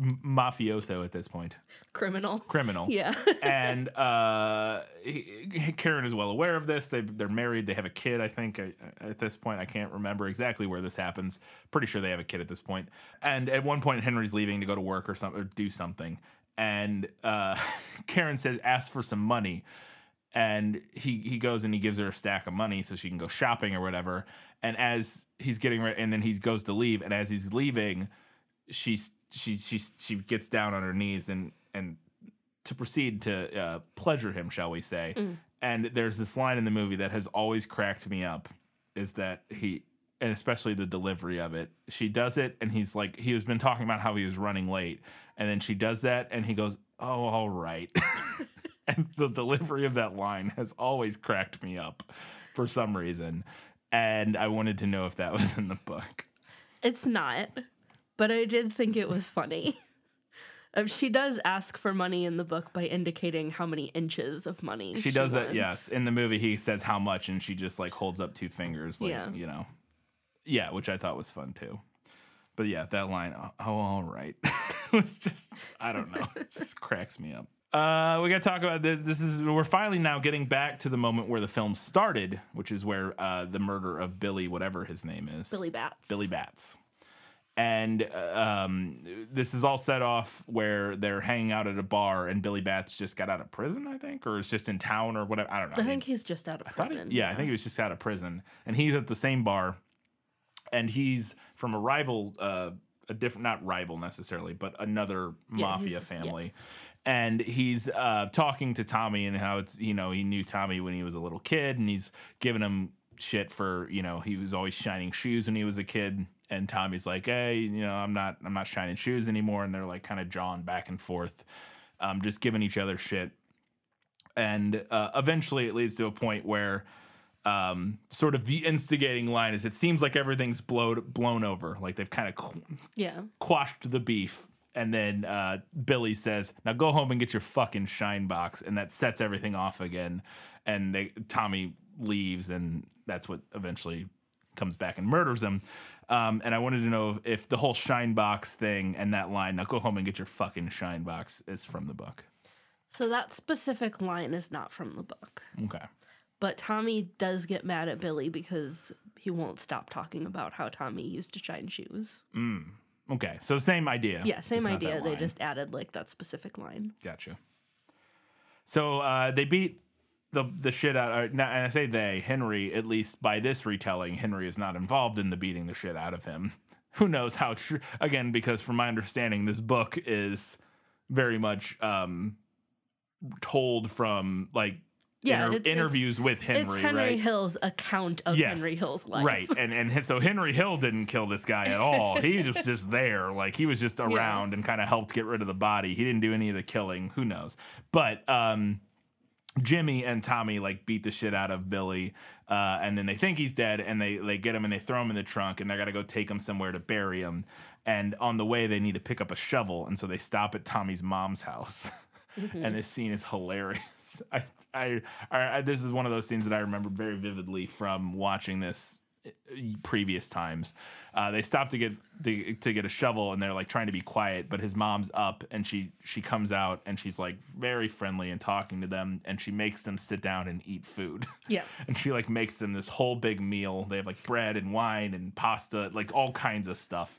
mafioso at this point, Criminal. criminal. Yeah. <laughs> and uh, he, Karen is well aware of this. They they're married. They have a kid. I think uh, at this point I can't remember exactly where this happens. Pretty sure they have a kid at this point. And at one point Henry's leaving to go to work or something or do something, and uh, <laughs> Karen says ask for some money. And he, he goes and he gives her a stack of money so she can go shopping or whatever. And as he's getting ready, and then he goes to leave, and as he's leaving, she's she she she gets down on her knees and and to proceed to uh, pleasure him, shall we say? And there's this line in the movie that has always cracked me up, is that he and especially the delivery of it. She does it, and he's like he has been talking about how he was running late, and then she does that, and he goes, "Oh, all right." <laughs> and the delivery of that line has always cracked me up for some reason. And I wanted to know if that <laughs> was in the book. It's not, but I did think it was funny. <laughs> Um, she does ask for money in the book by indicating how many inches of money She she does that, yes. In the movie, he says how much, and she just like holds up two fingers, like, Yeah. you know. Yeah, which I thought was fun too. But yeah, that line, oh, oh, all right, <laughs> was just, I don't know, it just <laughs> cracks me up. Uh, we got to talk about this. This is we're finally now getting back to the moment where the film started, which is where uh, the murder of Billy, whatever his name is, Billy Batts. Billy Batts. And uh, um, this is all set off where they're hanging out at a bar, and Billy Batts just got out of prison, I think, or is just in town or whatever. I don't know. I think he's just out of I thought he- prison. yeah, I think he was just out of prison, and he's at the same bar, and he's from a rival, uh, a different, not rival necessarily, but another Yeah, mafia he's- yeah. family. And he's uh, talking to Tommy and how it's you know he knew Tommy when he was a little kid, and he's giving him shit for you know he was always shining shoes when he was a kid, and Tommy's like, hey, you know I'm not I'm not shining shoes anymore, and they're like kind of jawing back and forth, um, just giving each other shit. And uh, eventually it leads to a point where um, sort of the instigating line is it seems like everything's blown blown over like they've kind of qu- Yeah. quashed the beef. And then uh, billy says now go home and get your fucking shine box and that sets everything off again. And they tommy leaves and that's what eventually comes back and murders him um, and i wanted to know if the whole shine box thing and that line now go home and get your fucking shine box is from the book So that specific line is not from the book. okay But Tommy does get mad at Billy because he won't stop talking about how Tommy used to shine shoes. Okay, so same idea. Yeah, same just not that idea. They just added like that specific line. gotcha. So uh, they beat the the shit out. And I say they, Henry. At least by this retelling, Henry is not involved in the beating the shit out of him. <laughs> Who knows how true? Again, because from my understanding, this book is very much um, told from like Yeah, inter- it's- it's- interviews with Henry. it's Henry right? Hill's account of Yes, Henry Hill's life. Right. And and so Henry Hill didn't kill this guy at all. he was just, just there. Like he was just <laughs> around and kind of helped get rid of the body. He didn't do any of the killing. Who knows? But um Jimmy and Tommy like beat the shit out of Billy, uh, and then they think he's dead, and they they get him and they throw him in the trunk, and they got to go take him somewhere to bury him. And on the way, they need to pick up a shovel, and so they stop at Tommy's mom's house. <laughs> and this scene is hilarious. <laughs> I, I, I, this is one of those scenes that I remember very vividly from watching this previous times. Uh, they stop to get to, to get a shovel and they're like trying to be quiet, but his mom's up and she she comes out and she's like very friendly and talking to them and she makes them sit down and eat food. <laughs> Yeah. and she like makes them this whole big meal. They have like bread and wine and pasta, like all kinds of stuff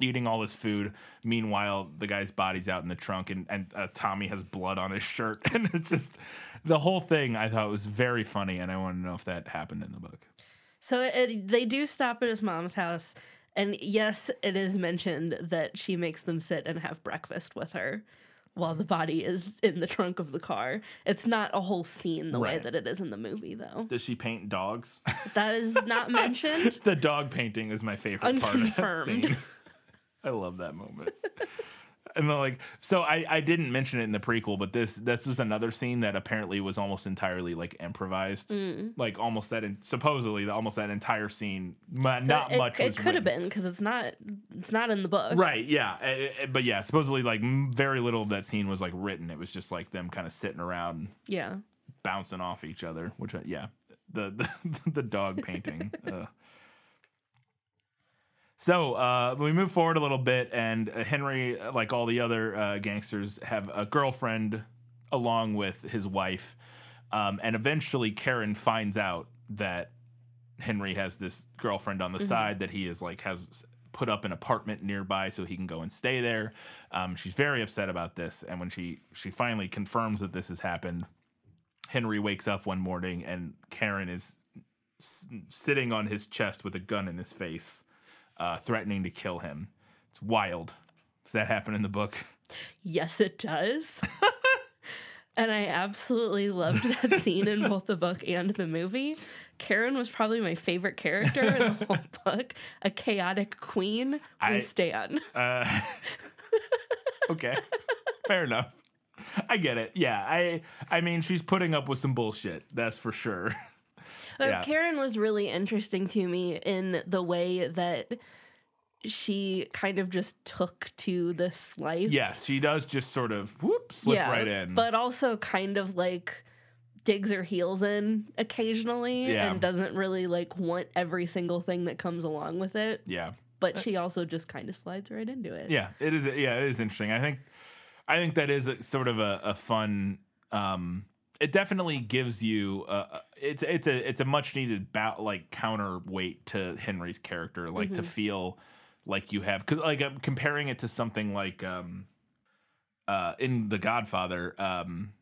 eating all this food. Meanwhile, the guy's body's out in the trunk, and and uh, Tommy has blood on his shirt, <laughs> and it's just the whole thing. I thought was very funny, and I want to know if that happened in the book. So it, they do stop at his mom's house, and yes, it is mentioned that she makes them sit and have breakfast with her while the body is in the trunk of the car. It's not a whole scene the way that it is in the movie, though. Does she paint dogs? <laughs> That is not mentioned. the dog painting is my favorite part of that Unconfirmed. scene. <laughs> I love that moment. <laughs> and then like so I I didn't mention it in the prequel, but this this was another scene that apparently was almost entirely like improvised, Mm. like almost that in, supposedly the, almost that entire scene. Not it, much. It was could have been because it's not. It's not in the book. Right, yeah, eh, eh, but yeah, supposedly like very little of that scene was like written. It was just like them kind of sitting around Yeah. bouncing off each other. Which uh, yeah, the the, <laughs> the dog painting. <laughs> uh. So uh, we move forward a little bit, and uh, Henry, uh, like all the other uh, gangsters, have a girlfriend along with his wife, um, and eventually Karen finds out that Henry has this girlfriend on the side that he is like has put up an apartment nearby so he can go and stay there. Um, she's very upset about this, and when she she finally confirms that this has happened, Henry wakes up one morning and Karen is s- sitting on his chest with a gun in his face, uh, threatening to kill him. It's wild. Does that happen in the book? Yes, it does. <laughs> and I absolutely loved that <laughs> scene in both the book and the movie. Karen was probably my favorite character in the whole <laughs> book. A chaotic queen I- with Stan. Uh, okay, fair enough. I get it. Yeah, I I mean she's putting up with some bullshit. That's for sure. But yeah. Karen was really interesting to me in the way that she kind of just took to this life. yes, she does just sort of whoop slip right in. But also kind of like digs her heels in occasionally Yeah. and doesn't really like want every single thing that comes along with it. yeah, But she also just kind of slides right into it. Yeah, it is. Yeah, it is interesting. I think, I think that is a, sort of a, a fun. Um, it definitely gives you. A, a- it's it's a it's a much needed bout like counterweight to Henry's character, like to feel like you have because like I'm comparing it to something like um, uh, in The Godfather. Um,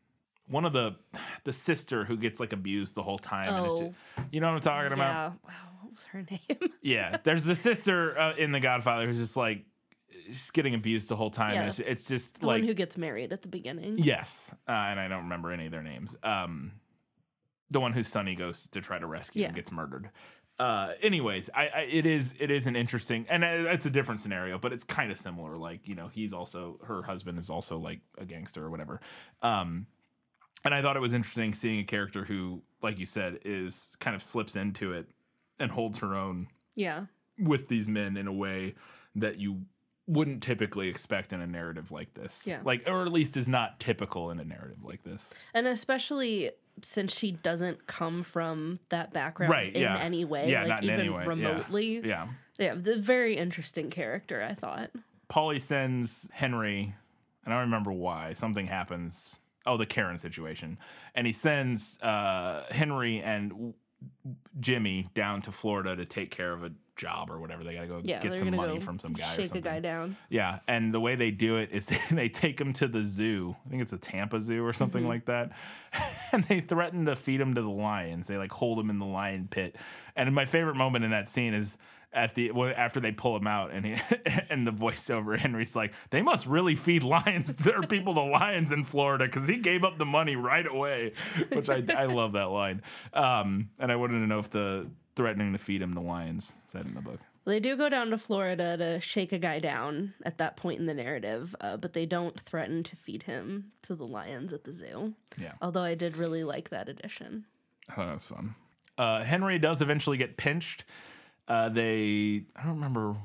one of the the sister who gets like abused the whole time. And it's Oh. just, you know what I'm talking about? Yeah. Wow, what was her <laughs> name? Yeah, there's the sister uh, in The Godfather who's just like just getting abused the whole time. Yeah. And it's, it's just the like one who gets married at the beginning. yes, uh, and I don't remember any of their names. Um, the one whose Sonny goes to try to rescue and gets murdered. Uh, anyways, I, I it is it is an interesting and uh, it's a different scenario, but it's kind of similar. Like you know, he's also her husband is also like a gangster or whatever. Um, and I thought it was interesting seeing a character who, like you said, is kind of slips into it and holds her own Yeah. with these men in a way that you wouldn't typically expect in a narrative like this. Yeah. Like, or at least is not typical in a narrative like this. And especially since she doesn't come from that background Right, in yeah. any way, Yeah, like not in even any way, yeah. remotely. Yeah. Yeah, it's a very interesting character, I thought. Paulie sends Henry, and I don't remember why, something happens. Oh, the Karen situation. And he sends uh, Henry and Jimmy down to Florida to take care of a job or whatever. They got to go Yeah, get some money from some guy or Shake a guy down. Yeah, and the way they do it is <laughs> they take him to the zoo. I think it's a Tampa Zoo or something Mm-hmm. like that. <laughs> And they threaten to feed him to the lions. They like hold him in the lion pit. And my favorite moment in that scene is at the well, after they pull him out and he, <laughs> and the voiceover Henry's like, "They must really feed lions <laughs> or people to lions in Florida because he gave up the money right away." Which I I love that line. Um, and I wanted to know if the threatening to feed him to lions is that in the book. They do go down to Florida to shake a guy down at that point in the narrative, uh, but they don't threaten to feed him to the lions at the zoo. Yeah. Although I did really like that addition. Oh, that was fun. Uh, Henry does eventually get pinched. Uh, they, I don't remember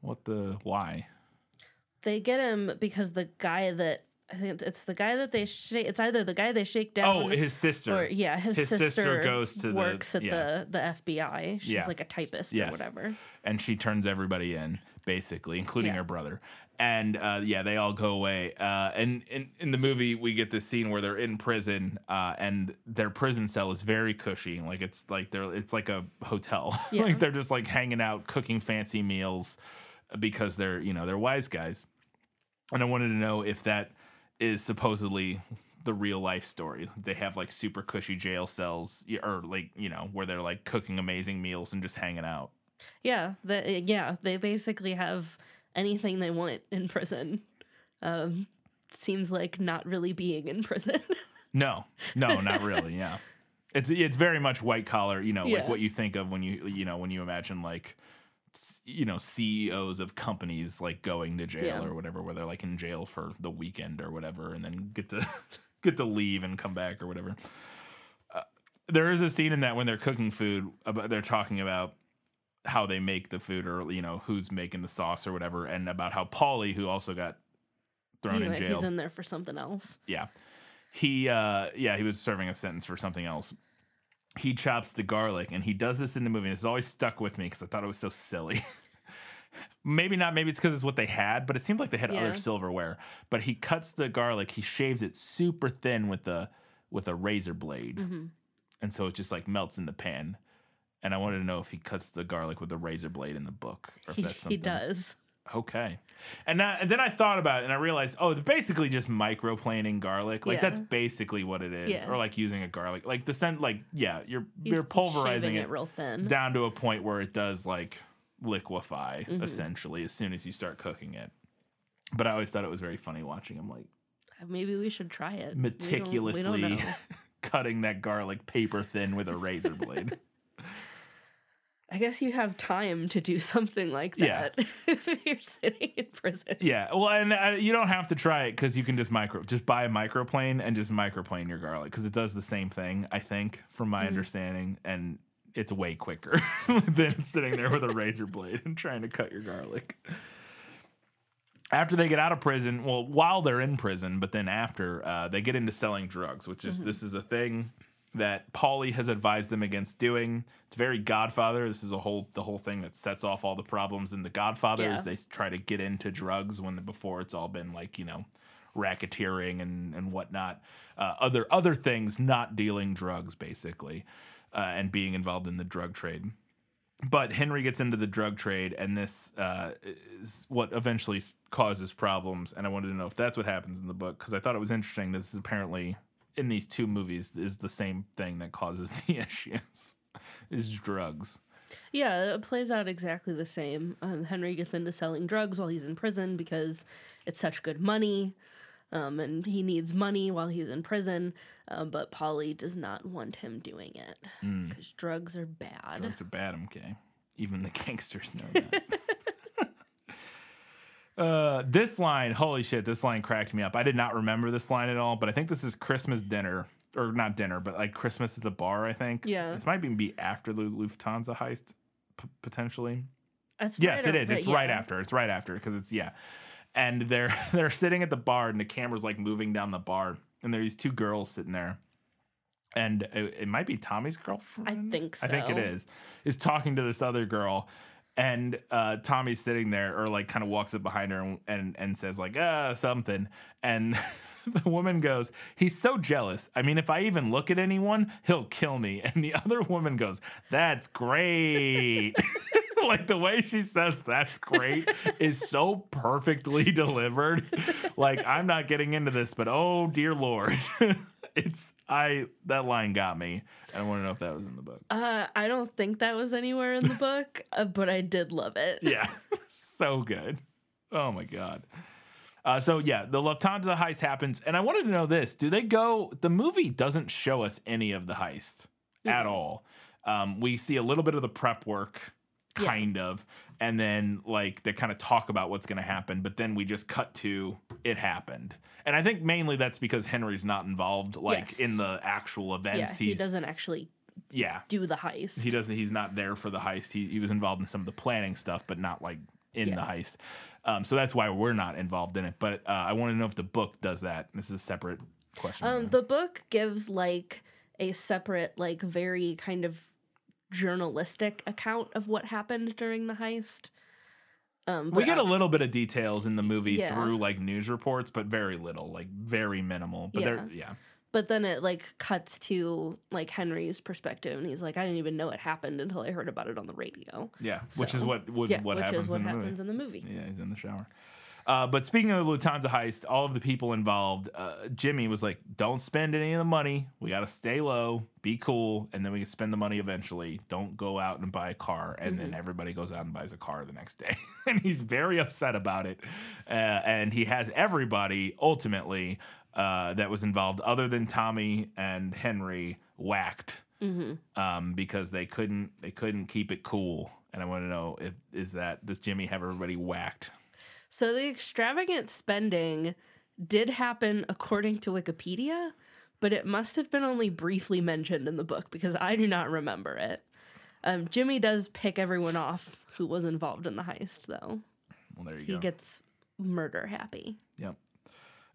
what the why. They get him because the guy that I think it's, it's the guy that they shake. It's either the guy they shake down. Oh, his sister. or yeah, his, his sister, sister goes to the- works at yeah. the the FBI. She's Yeah. like a typist Yes. or whatever. and she turns everybody in, basically, including Yeah. her brother. And uh, yeah, they all go away. Uh, and in, in the movie, we get this scene where they're in prison, uh, and their prison cell is very cushy. Like it's like they're it's like a hotel. <laughs> Yeah. like they're just like hanging out, cooking fancy meals, because they're you know they're wise guys. And I wanted to know if that is supposedly the real life story. They have like super cushy jail cells, or like you know where they're like cooking amazing meals and just hanging out. Yeah, the, yeah, they basically have anything they want in prison. Um, seems like not really being in prison. <laughs> No, no, not really. Yeah, it's it's very much white collar. You know, like what you think of when you you know when you imagine like you know CEOs of companies like going to jail Yeah. or whatever, where they're like in jail for the weekend or whatever, and then get to <laughs> get to leave and come back or whatever. Uh, there is a scene in that when they're cooking food, about they're talking about how they make the food or you know who's making the sauce or whatever, and about how Paulie, who also got thrown He- in jail, He's in there for something else. yeah. He uh yeah, he was serving a sentence for something else. He chops the garlic and he does this in the movie. This has always stuck with me because I thought it was so silly. <laughs> maybe not, maybe it's because it's what they had, but it seemed like they had Yeah. other silverware. But he cuts the garlic, he shaves it super thin with a with a razor blade. Mm-hmm. And so it just like melts in the pan. And I wanted to know if he cuts the garlic with a razor blade in the book. Or if He, that's he something. does. Okay. And, that, and then I thought about it and I realized, oh, it's basically just microplaning garlic. Like Yeah. that's basically what it is. Yeah. Or like using a garlic. Like the scent like yeah, you're He's you're pulverizing it, it real thin. down to a point where it does like liquefy Mm-hmm. essentially as soon as you start cooking it. But I always thought it was very funny watching him like Maybe we should try it. We don't- we don't meticulously <laughs> cutting that garlic paper thin with a razor blade. <laughs> I guess you have time to do <laughs> something like Yeah. that <laughs> if you're sitting in prison. Yeah, well, and uh, you don't have to try it because you can just micro, just buy a microplane and just microplane your garlic because it does the same thing. I think, from my understanding, and it's way quicker <laughs> than sitting there with a razor blade and trying to cut your garlic. After they get out of prison, well, while they're in prison, but then after, uh, they get into selling drugs, which is this is a thing that Paulie has advised them against doing. It's very Godfather. This is a whole the whole thing that sets off all the problems in the Godfather Yeah. is they try to get into drugs when before it's all been like you know racketeering and and whatnot, uh, other other things, not dealing drugs basically, uh, and being involved in the drug trade. But Henry gets into the drug trade, and this uh, is what eventually causes problems. And I wanted to know if that's what happens in the book because I thought it was interesting. This is apparently in these two movies is the same thing that causes <laughs> the issues is drugs. Yeah, it plays out exactly the same. Um, Henry gets into selling drugs while he's in prison because it's such good money, um, and he needs money while he's in prison. Uh, but Paulie does not want him doing it because drugs are bad. Drugs are bad, okay. Even the gangsters know <laughs> that. Uh, this line, holy shit, this line cracked me up. I did not remember this line at all, but I think this is Christmas dinner. Or not dinner, but like Christmas at the bar, I think. Yeah. This might even be after the Lufthansa heist, p- potentially. That's Yes, right it is. It's right after. It's right after because it's yeah. And they're <laughs> they're sitting at the bar and the camera's like moving down the bar and there are these two girls sitting there. And it, it might be Tommy's girlfriend. I think so. I think it is. Is talking to this other girl. And uh, Tommy's sitting there, or like kind of walks up behind her and, and and says like ah something, and <laughs> the woman goes, "He's so jealous. I mean, if I even look at anyone, he'll kill me." And the <laughs> other woman goes, "That's great." <laughs> like the way she says that's great is so perfectly delivered. Like I'm not getting into this, but oh dear lord. <laughs> it's I that line got me. I want to know if that was in the book. Uh, I don't think that was anywhere in the <laughs> book, uh, but I did love it. Yeah. <laughs> so good. Oh my god. Uh, so yeah, the Lufthansa heist happens, and I wanted to know this: Do they go? The movie doesn't show us any of the heist at all. Um, we see a little bit of the prep work, Yeah. kind of, and then like they kind of talk about what's going to happen, but then we just cut to it happened. And I think mainly that's because Henry's not involved, like Yes. in the actual events. Yeah, he doesn't actually yeah, do the heist. he doesn't he's not there for the heist. He, he was involved in some of the planning stuff but not like in the heist. Um, so that's why we're not involved in it but uh, i want to know if the book does that. This is a separate question. Um, the book gives like a separate, like very kind of journalistic account of what happened during the heist. Um, we get a little bit of details in the movie Yeah. through like news reports but very little like very minimal but they're yeah but then it like cuts to like Henry's perspective, and he's like, "I didn't even know it happened until I heard about it on the radio." yeah which is So, what was yeah, what which happens is what in happens in the movie. Yeah, he's in the shower. Uh, but speaking of the Lufthansa heist, all of the people involved, uh, Jimmy was like, "Don't spend any of the money. We got to stay low, be cool, and then we can spend the money eventually. Don't go out and buy a car." And then everybody goes out and buys a car the next day, <laughs> and he's very upset about it. Uh, and he has everybody ultimately uh, that was involved, other than Tommy and Henry, whacked um, because they couldn't they couldn't keep it cool and I want to know if is that does Jimmy have everybody whacked? So the extravagant spending did happen according to Wikipedia, but it must have been only briefly mentioned in the book because I do not remember it. Um, Jimmy does pick everyone off who was involved in the heist, though. Well, there you He go. He gets murder happy. Yep.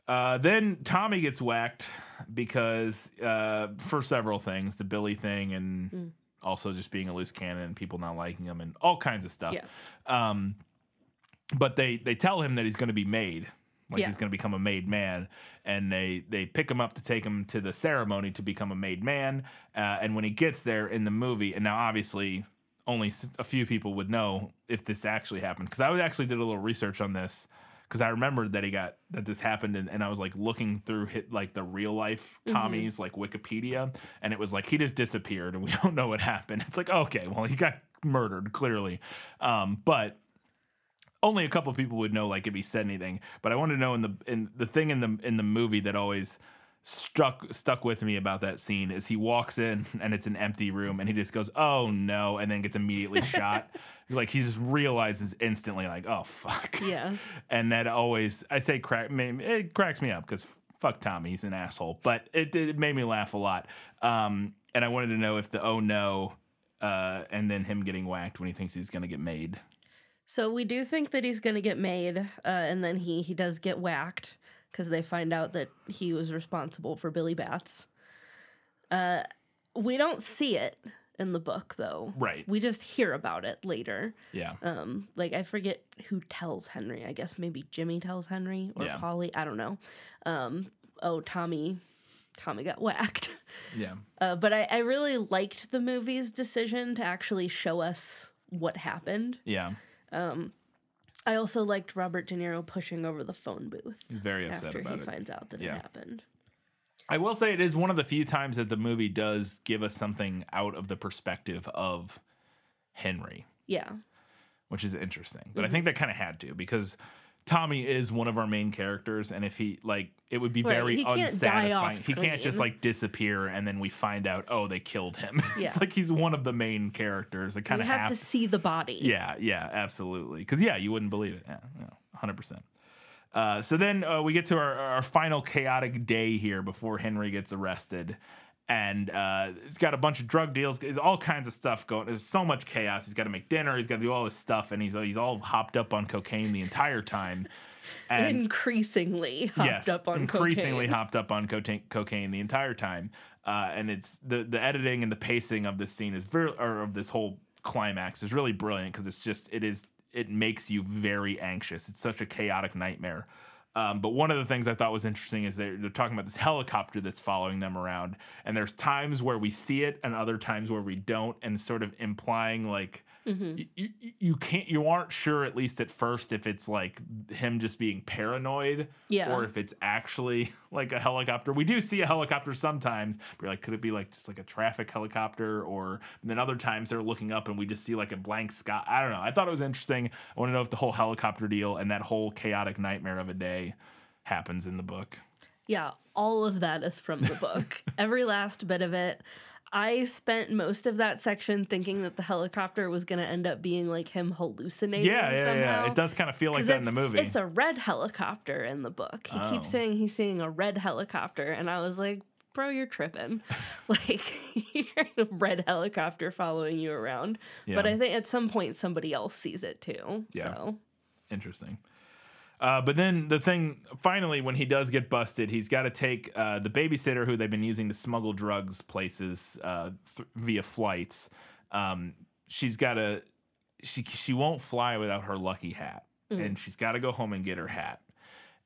Uh, then Tommy gets whacked because uh, for several things, the Billy thing, and Mm. also just being a loose cannon and people not liking him, and all kinds of stuff. Yeah. Um, but they they tell him that he's going to be made, like Yeah. he's going to become a made man, and they they pick him up to take him to the ceremony to become a made man. Uh, and when he gets there in the movie, and now obviously only a few people would know if this actually happened because I actually did a little research on this because I remembered that he got that this happened and, and I was like looking through hit like the real life Tommy's like Wikipedia and it was like he just disappeared and we <laughs> don't know what happened. It's like okay, well he got murdered clearly, um, but only a couple people would know like if he said anything. But I want to know in the in the thing in the in the movie that always struck stuck with me about that scene is he walks in <laughs> and it's an empty room and he just goes oh no and then gets immediately <laughs> shot like he just realizes instantly like oh fuck Yeah. <laughs> and that always I say crack it cracks me up because fuck Tommy he's an asshole but it, it made me laugh a lot um and I wanted to know if the oh no uh and then him getting whacked when he thinks he's gonna get made So we do think that he's going to get made, uh, and then he he does get whacked because they find out that he was responsible for Billy Batts. Uh, we don't see it in the book though. Right. We just hear about it later. yeah Um, like I forget who tells Henry. I guess maybe Jimmy tells Henry or Yeah. Paulie. I don't know. Um, oh, Tommy, Tommy got <laughs> whacked. yeah Uh, but I, I really liked the movie's decision to actually show us what happened. yeah I also liked Robert De Niro pushing over the phone booth very upset after about he it finds out that Yeah. it happened. I will say it is one of the few times that the movie does give us something out of the perspective of Henry, Yeah. which is interesting. Mm-hmm. But I think that kind of had to because Tommy is one of our main characters, and if he like, it would be Right, very he can't die off unsatisfying. He can't just like disappear and then we find out, oh, they killed him. <laughs> Yeah. it's like he's one of the main characters. It kind of have have to see the body. Yeah, yeah, absolutely. Because yeah, you wouldn't believe it. Yeah, hundred percent. Uh, so then uh, we get to our, our final chaotic day here before Henry gets arrested, and uh, it's got a bunch of drug deals. There's all kinds of stuff going. There's so much chaos. He's got to make dinner. He's got to do all this stuff, and he's he's all hopped up on cocaine the entire time. <laughs> And Increasingly hopped yes, up on increasingly cocaine. hopped up on cocaine, cocaine the entire time. Uh, and it's the the editing and the pacing of this scene is very or of this whole climax is really brilliant because it's just it is it makes you very anxious. It's such a chaotic nightmare. Um, but one of the things I thought was interesting is they're, they're talking about this helicopter that's following them around, and there's times where we see it and other times where we don't, and sort of implying like Mm-hmm. you, you, you can't you aren't sure at least at first if it's like him just being paranoid Yeah. or if it's actually <laughs> like a helicopter we do see a helicopter sometimes but you're like could it be like just like a traffic helicopter or and then other times they're looking up and we just see like a blank sky i don't know i thought it was interesting i want to know if the whole helicopter deal and that whole chaotic nightmare of a day happens in the book Yeah, all of that is from the book. <laughs> Every last bit of it. I spent most of that section thinking that the helicopter was going to end up being like him hallucinating. yeah yeah somehow. yeah it does kind of feel like that in the movie It's a red helicopter in the book. He Oh. keeps saying he's seeing a red helicopter, and I was like, "Bro, you're tripping! <laughs> like <laughs> you're a red helicopter following you around." But I think at some point somebody else sees it too. Yeah. So interesting. Uh, but then the thing, finally, when he does get busted, he's got to take uh, the babysitter who they've been using to smuggle drugs places uh, th- via flights. Um, she's got to, she she won't fly without her lucky hat, and she's got to go home and get her hat.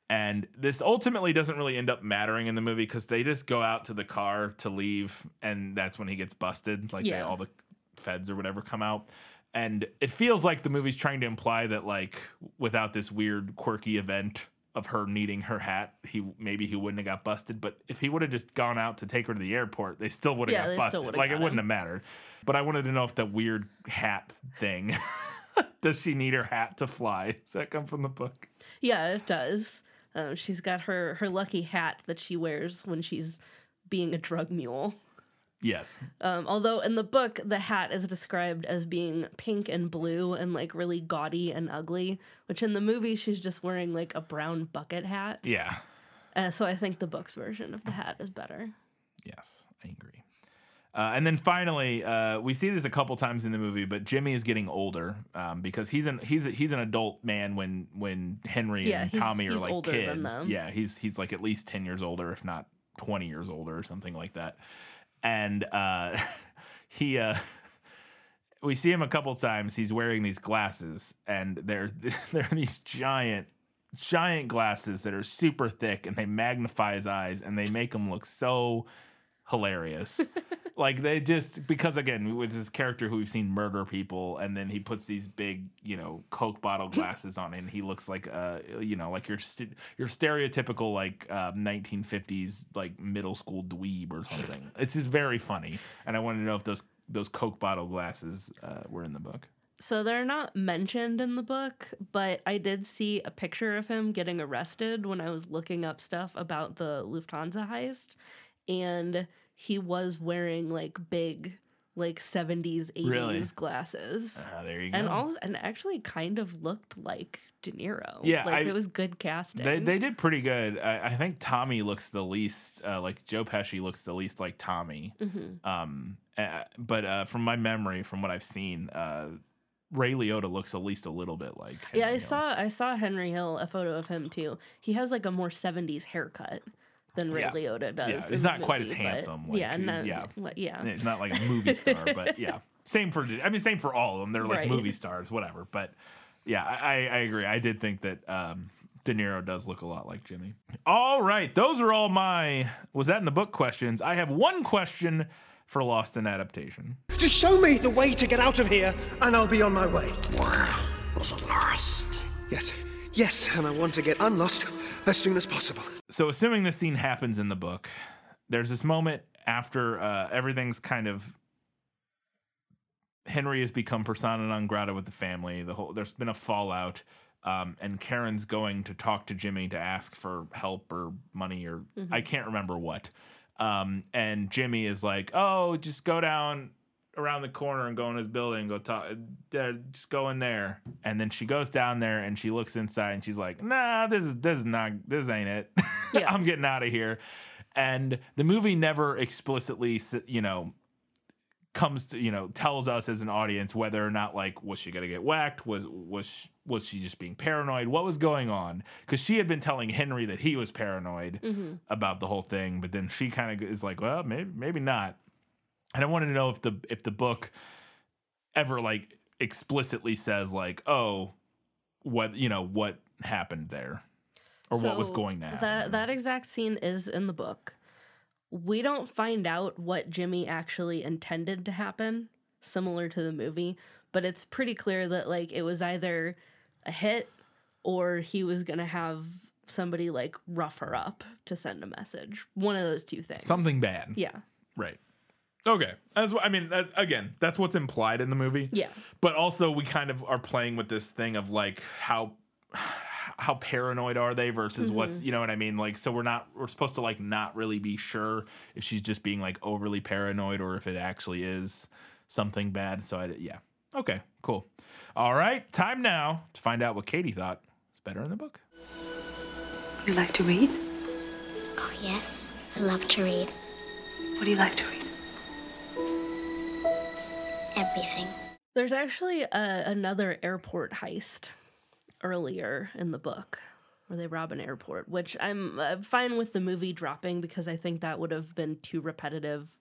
And this ultimately doesn't really end up mattering in the movie because they just go out to the car to leave, and that's when he gets busted. Like they, all the feds or whatever come out. And it feels like the movie's trying to imply that like without this weird quirky event of her needing her hat, he maybe he wouldn't have got busted. But if he would have just gone out to take her to the airport, they still would have Yeah, got busted. Like it got wouldn't him. have mattered. But I wanted to know if that weird hat thing <laughs> does she need her hat to fly? Does that come from the book? yeah, it does. Um, she's got her her lucky hat that she wears when she's being a drug mule. Yes. Um, although in the book, the hat is described as being pink and blue and like really gaudy and ugly, which in the movie, she's just wearing like a brown bucket hat. Yeah. Uh, so I think the book's version of the hat is better. Yes, I agree. Uh, and then finally, uh, we see this a couple times in the movie, but Jimmy is getting older um, because he's an he's a, he's an adult man when when Henry Yeah, and he's- Tommy are like older than kids. them. Yeah, he's he's like at least ten years older, if not twenty years older, or something like that. And uh, <laughs> he uh, <laughs> we see him a couple times. He's wearing these glasses, and they're <laughs> they're these giant giant glasses that are super thick, and they magnify his eyes, and they make him look so hilarious. <laughs> like they just because again with this character who we've seen murder people and then he puts these big you know coke bottle <laughs> glasses on and he looks like uh you know like your st- your stereotypical like uh, 1950s like middle school dweeb or something <laughs> it's just very funny and i wanted to know if those those coke bottle glasses uh, were in the book So they're not mentioned in the book, but I did see a picture of him getting arrested when I was looking up stuff about the Lufthansa heist. And he was wearing like big, like 70s, 80s Really? glasses. uh, there you go and also, and actually kind of looked like De Niro. Yeah, like I- it was good casting. They, they did pretty good. I, I think Tommy looks the least uh, like Joe Pesci looks the least like Tommy. Mm-hmm. Um, uh, but uh, from my memory, from what I've seen, uh, Ray Liotta looks at least a little bit like. yeah, I Hill. saw I saw Henry Hill a photo of him too. He has like a more 70s haircut than Ray Yeah. Liotta does. Yeah, he's the not quite as handsome, like, yeah, not, yeah. what- yeah. It's not like a movie <laughs> star, but yeah, same for. I mean, same for all of them. They're like Right. movie stars, whatever. But yeah, I, I agree. I did think that um, De Niro does look a lot like Jimmy. All right, those are all my. Was that in the book questions? I have one question for Lost in Adaptation. Just show me the way to get out of here, and I'll be on my way. Is it lost? Yes, yes, and I want to get unlost as soon as possible. so assuming this scene happens in the book, there's this moment after uh, everything's kind of Henry has become persona non grata with the family. The whole there's been a fallout, um, and Karen's going to talk to Jimmy to ask for help or money or I can't remember what. Um, and Jimmy is like, "Oh, just go down around the corner and go in his building. Go talk. Uh, just go in there." And then she goes down there and she looks inside and she's like, "Nah, this is this is not this ain't it. <laughs> Yeah. I'm getting out of here." And the movie never explicitly, you know, comes to you know tells us as an audience whether or not like was she gonna get whacked was was sh- was she just being paranoid what was going on because she had been telling henry that he was paranoid about the whole thing but then she kind of is like well maybe maybe not and i wanted to know if the if the book ever like explicitly says like oh what you know what happened there or what was going to happen That that exact scene is in the book. We don't find out what Jimmy actually intended to happen, similar to the movie, but it's pretty clear that like it was either a hit or he was gonna have somebody like rough her up to send a message. One of those two things. something bad Yeah. Right. Okay. That's what I mean. That, again, that's what's implied in the movie. Yeah. But also, we kind of are playing with this thing of like how how paranoid are they versus mm-hmm. what's you know what I mean. Like, so we're not we're supposed to like not really be sure if she's just being like overly paranoid or if it actually is something bad. So I yeah. Okay. Cool. All right. Time now to find out what Katie thought is better in the book. You like to read? Oh, yes, I love to read What do you like to read? Everything. There's actually a, another airport heist earlier in the book where they rob an airport, which I'm uh, fine with the movie dropping because I think that would have been too repetitive.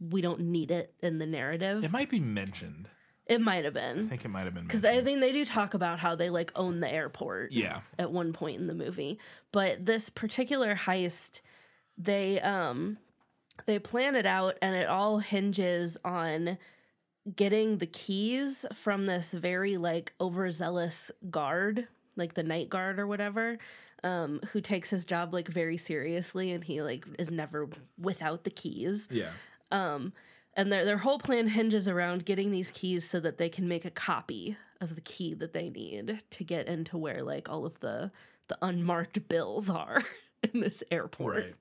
We don't need it in the narrative. It might be mentioned. It might have been. I think it might have been Because. I think they do talk about how they like own the airport Yeah. at one point in the movie. But this particular heist, they um they plan it out and it all hinges on getting the keys from this very like overzealous guard, like the night guard or whatever, um, who takes his job like very seriously and he like is never without the keys. Yeah. Um and their their whole plan hinges around getting these keys so that they can make a copy of the key that they need to get into where like all of the the unmarked bills are <laughs> in this airport. Right.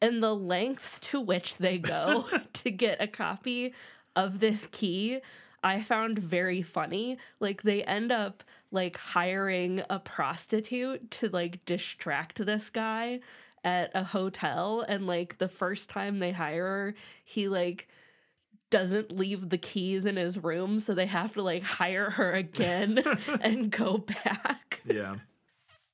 and the lengths to which they go <laughs> to get a copy of this key I found very funny. Like they end up like hiring a prostitute to like distract this guy at a hotel and like the first time they hire her, he like doesn't leave the keys in his room so they have to like hire her again <laughs> <laughs> and go back Yeah.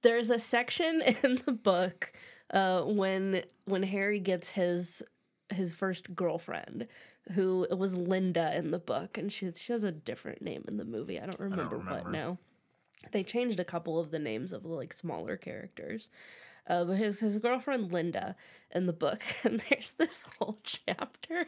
there's a section <laughs> in the book uh, when when Harry gets his his first girlfriend, who it was Linda in the book, and she she has a different name in the movie. I don't remember, what remember. now. They changed a couple of the names of the like smaller characters. Uh, but his his girlfriend Linda in the book, <laughs> and there's this whole <laughs> chapter.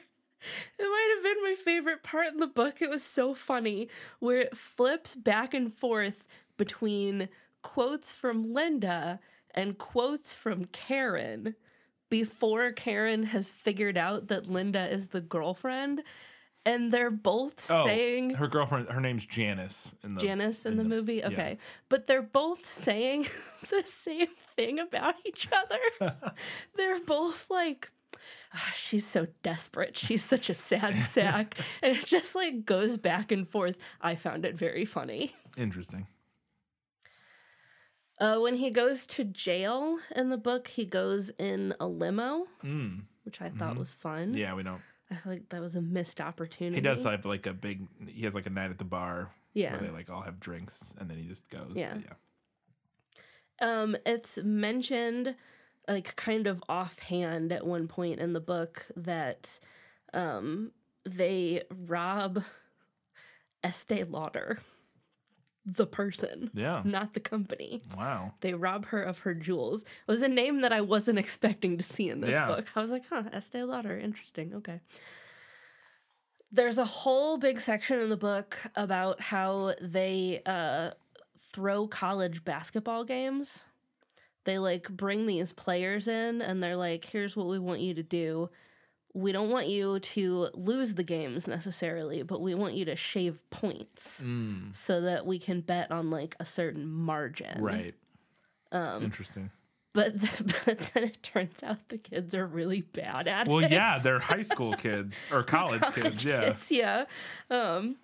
It might have been my favorite part in the book. It was so funny where it flips back and forth between quotes from Linda and quotes from Karen before Karen has figured out that Linda is the girlfriend. And they're both Oh, saying her girlfriend. Her name's Janice in the Janice in, the, movie. yeah. Okay. But they're both saying <laughs> the same thing about each other. <laughs> they're both like, "Ah, she's so desperate. She's such a sad sack. <laughs> and it just like goes back and forth. I found it very funny. Interesting. Uh, when he goes to jail in the book, he goes in a limo, Mm. which I thought was fun. Yeah, we don't. I feel like that was a missed opportunity. He does have like a big. He has like a night at the bar Yeah. where they like all have drinks, and then he just goes. Yeah. Yeah. Um, it's mentioned, like kind of offhand at one point in the book that, um, they rob Estee Lauder, the person, Yeah. not the company. Wow. They rob her of her jewels. It was a name that I wasn't <laughs> expecting to see in this Yeah. book. I was like, huh, Estee Lauder, interesting. Okay. There's a whole big section in the book about how they uh, throw college basketball games. They like bring these players in and they're like, here's what we want you to do. We don't want you to lose the games necessarily, but we want you to shave points Mm. so that we can bet on like a certain margin. Right. Um, Interesting. but <laughs> but then it turns out the kids are really bad at Well, it. Well, yeah, they're high school kids <laughs> or college, kids. Yeah. Kids, yeah. Um,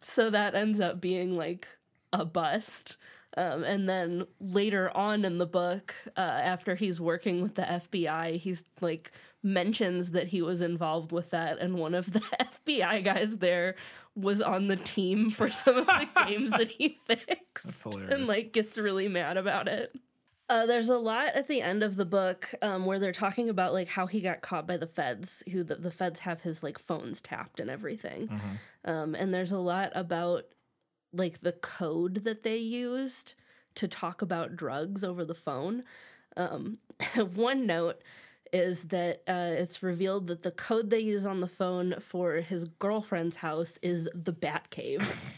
so that ends up being like a bust. Um, and then later on in the book, uh, after he's working with the FBI, he's like mentions that he was involved with that, and one of the <laughs> FBI guys there was on the team for some of the <laughs> games that he fixed, and hilarious. like gets really mad about it. Uh, there's a lot at the end of the book um, where they're talking about like how he got caught by the feds, who the, the feds have his like phones tapped and everything. Um, and there's a lot about like the code that they used to talk about drugs over the phone. Um, <laughs> one note is that uh, it's revealed that the code they use on the phone for his girlfriend's house is the Bat Cave. <laughs>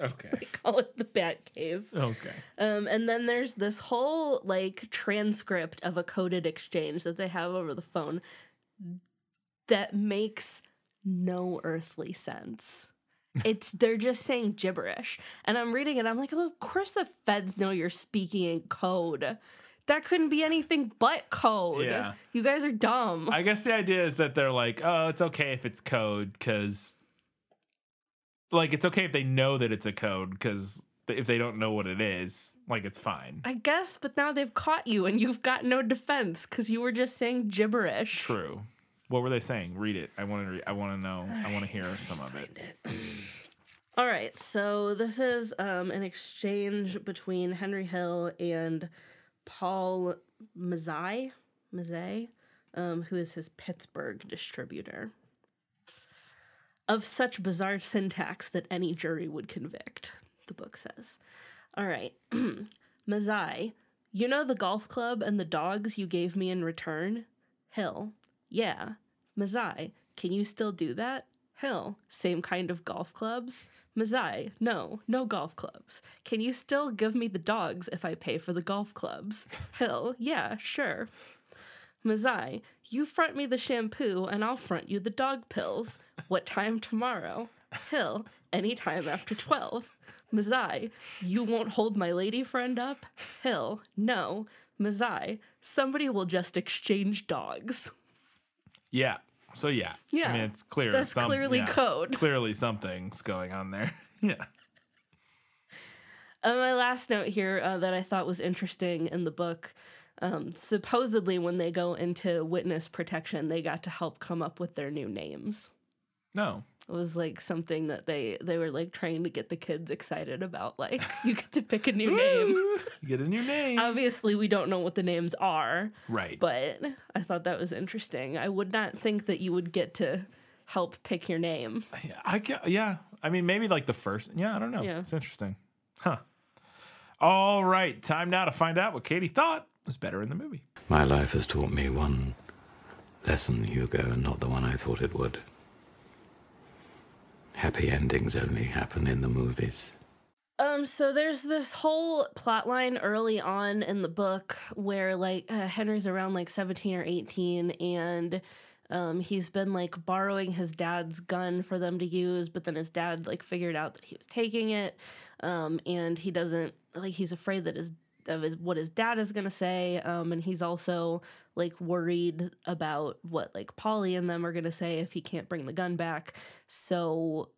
Okay. They call it the Bat Cave. Okay. Um, and then there's this whole like transcript of a coded exchange that they have over the phone that makes no earthly sense. It's they're just saying gibberish. And I'm reading it, I'm like, oh, of course the feds know you're speaking in code. That couldn't be anything but code. Yeah. You guys are dumb. I guess the idea is that they're like, oh, it's okay if it's code because, like, it's okay if they know that it's a code because if they don't know what it is, like, it's fine. I guess, but now they've caught you and you've got no defense because you were just saying gibberish. True. What were they saying? Read it. I want to. Re- I want to know. I want to hear some of it. All right, so this is um, an exchange between Henry Hill and Paul Mazzei, Mazzei, um, who is his Pittsburgh distributor. Of such bizarre syntax that any jury would convict, the book says. All right, <clears throat> Mazzei, you know the golf club and the dogs you gave me in return? Hill, yeah. Mazzei, can you still do that? Hill, same kind of golf clubs? Mazzei, no, no golf clubs. Can you still give me the dogs if I pay for the golf clubs? <laughs> Hill, yeah, sure. Mazzei, you front me the shampoo and I'll front you the dog pills. What time tomorrow? Hill, anytime after 12. Mazzei, you won't hold my lady friend up? Hill, no. Mazzei, somebody will just exchange dogs. Yeah. So yeah. Yeah. I mean, it's clear. That's clearly code. Clearly, something's going on there. <laughs> yeah. Uh, my last note here uh, that I thought was interesting in the book um, supposedly, when they go into witness protection, they got to help come up with their new names. No. It was like something that they they were like trying to get the kids excited about. Like <laughs> you get to pick a new name. You <laughs> get a new name. Obviously, we don't know what the names are, right. but I thought that was interesting. I would not think that you would get to help pick your name. Yeah, I ca- yeah. I mean, maybe like the first. Yeah, I don't know. Yeah. It's interesting. Huh. All right. Time now to find out what Katie thought was better in the movie. My life has taught me one lesson, Hugo, and not the one I thought it would. Happy endings only happen in the movies. Um, so there's this whole plot line early on in the book where like uh, Henry's around like 17 or 18 and um, he's been like borrowing his dad's gun for them to use, but then his dad like figured out that he was taking it. Um, and he doesn't like he's afraid that his of his what his dad is gonna say. Um, and he's also like worried about what like Paulie and them are gonna say if he can't bring the gun back. So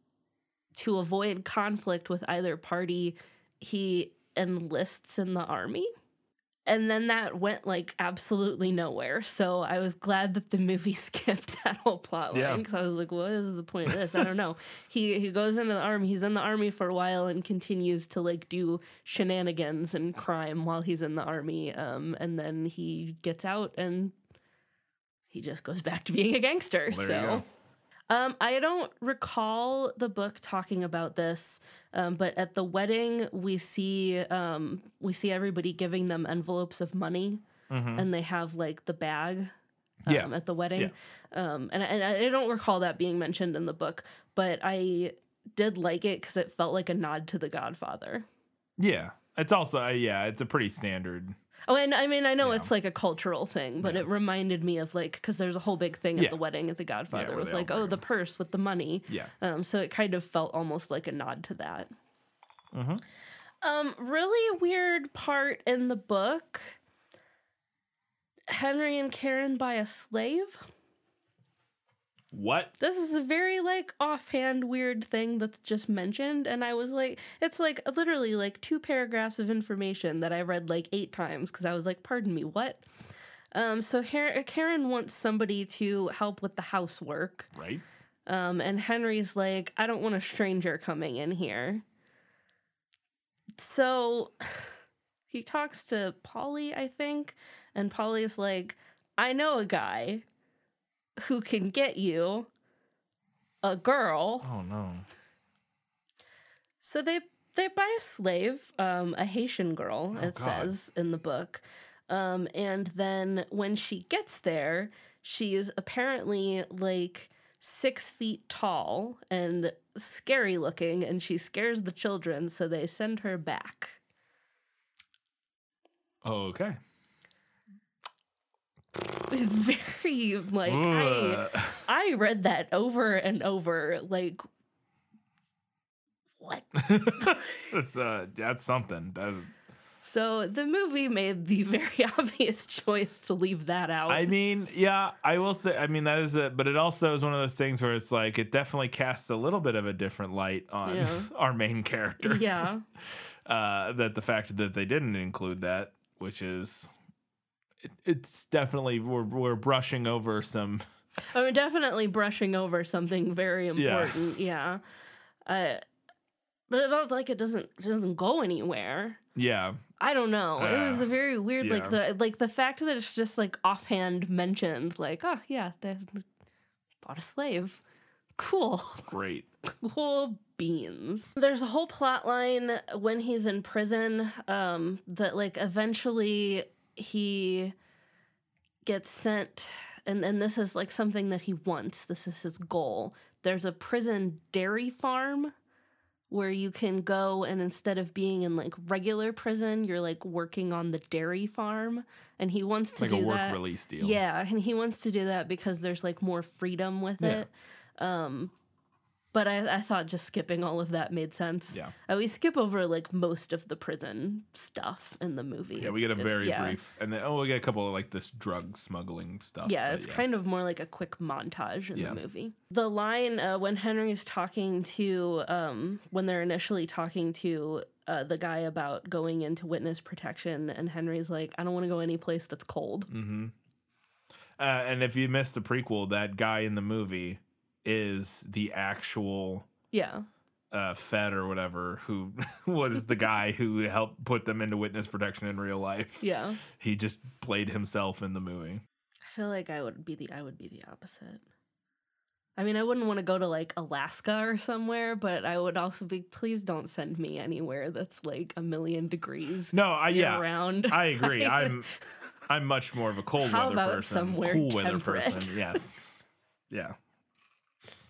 to avoid conflict with either party, he enlists in the army. And then that went like absolutely nowhere. So I was glad that the movie <laughs> skipped that whole plot line Yeah. because I was like, what is the point of this? I don't <laughs> know. he he goes into the army. He's in the army for a while and continues to like do shenanigans and crime while he's in the army. Um, and then he gets out and he just goes back to being a gangster. Well, so. Um, I don't recall the book talking about this, um, but at the wedding we see um, we see everybody giving them envelopes of money, and they have like the bag um, Mm-hmm. Yeah. at the wedding, um, and, and I don't recall that being mentioned in the book, but I did like it because it felt like a nod to The Godfather. Yeah. It's also, uh, yeah, it's a pretty standard. Oh, and I mean, I know Yeah. it's like a cultural thing, but it reminded me of like because there's a whole big thing at Yeah. the wedding at The Godfather where with like, oh, the purse with the money. Yeah. Um, so it kind of felt almost like a nod to that. Mhm. Um, really weird part in the book. Henry and Karen buy a slave. What? This is a very like offhand weird thing that's just mentioned, and I was like, it's like literally like two paragraphs of information that I read like eight times because I was like, pardon me, what? Um, so Har- Karen wants somebody to help with the housework. Right? Um, and Henry's like, I don't want a stranger coming in here. So <sighs> he talks to Paulie, I think, and Paulie's like, I know a guy who can get you a girl. Oh, no. So they they buy a slave, um, a Haitian girl, it God. says in the book. Um, and then when she gets there, she is apparently like six feet tall and scary looking, and she scares the children, so they send her back. Okay. It was <laughs> very like I Ugh. I read that over and over, like what? <laughs> that's, uh, that's something. That, So the movie made the <laughs> very obvious choice to leave that out. I mean, yeah, I will say. I mean, that is it, but it also is one of those things where it's like it definitely casts a little bit of a different light on Yeah. our main character. yeah. uh, that the fact that they didn't include that, which is, it, it's definitely we're we're brushing over some. <laughs> I mean, definitely brushing over something very important. Yeah. Uh, but it don't like it doesn't it doesn't go anywhere. Yeah, I don't know. it was Uh, a very weird, like the like the fact that it's just like offhand mentioned, like oh yeah, they bought a slave. Cool. great. <laughs> cool beans. There's a whole plot line when he's in prison um, that like eventually he gets sent and and this is like something that he wants. This is his goal. There's a prison dairy farm where you can go and instead of being in like regular prison, you're like working on the dairy farm and he wants to Like a do work that. release deal. Yeah, and he wants to do that because there's like more freedom with Yeah. it. Um But I, I thought just skipping all of that made sense. Yeah. Uh, we skip over like most of the prison stuff in the movie. Yeah, we get a it- very yeah. brief, and then oh, we get a couple of like this drug smuggling stuff. Yeah, it's kind of more like a quick montage in Yeah. the movie. The line uh, when Henry's talking to, um, when they're initially talking to uh, the guy about going into witness protection, and Henry's like, I don't want to go any place that's cold. Mm-hmm. Uh, and if you missed the prequel, that guy in the movie is the actual Yeah. uh, Fed or whatever who <laughs> was the guy who helped put them into witness protection in real life. Yeah. He just played himself in the movie. I feel like I would be the I would be the opposite. I mean, I wouldn't want to go to like Alaska or somewhere, but I would also be please don't send me anywhere that's like a million degrees. No, I yeah, year-round. I agree. <laughs> I'm I'm much more of a cold How weather about person, somewhere cool weather person. Yes, yeah.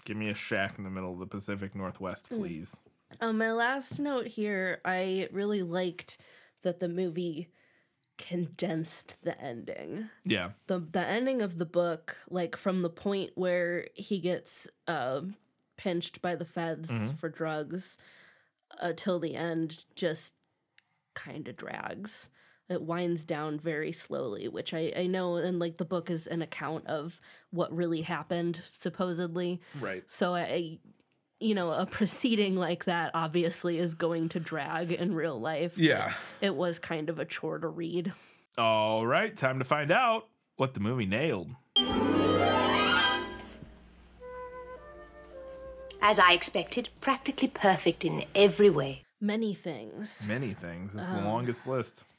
Give me a shack in the middle of the Pacific Northwest, Mm. please. Um, my last note here, I really liked that the movie condensed the ending. Yeah, The the ending of the book, like from the point where he gets uh, pinched by the feds Mhm. for drugs, uh, till the end, just kind of drags. It winds down very slowly, which I, I know, and like the book is an account of what really happened, supposedly. right. So I, you know, a proceeding like that obviously is going to drag in real life. Yeah. It was kind of a chore to read. All right, time to find out what the movie nailed. As I expected, practically perfect in every way. Many things. Many things. It's is the Um, longest list.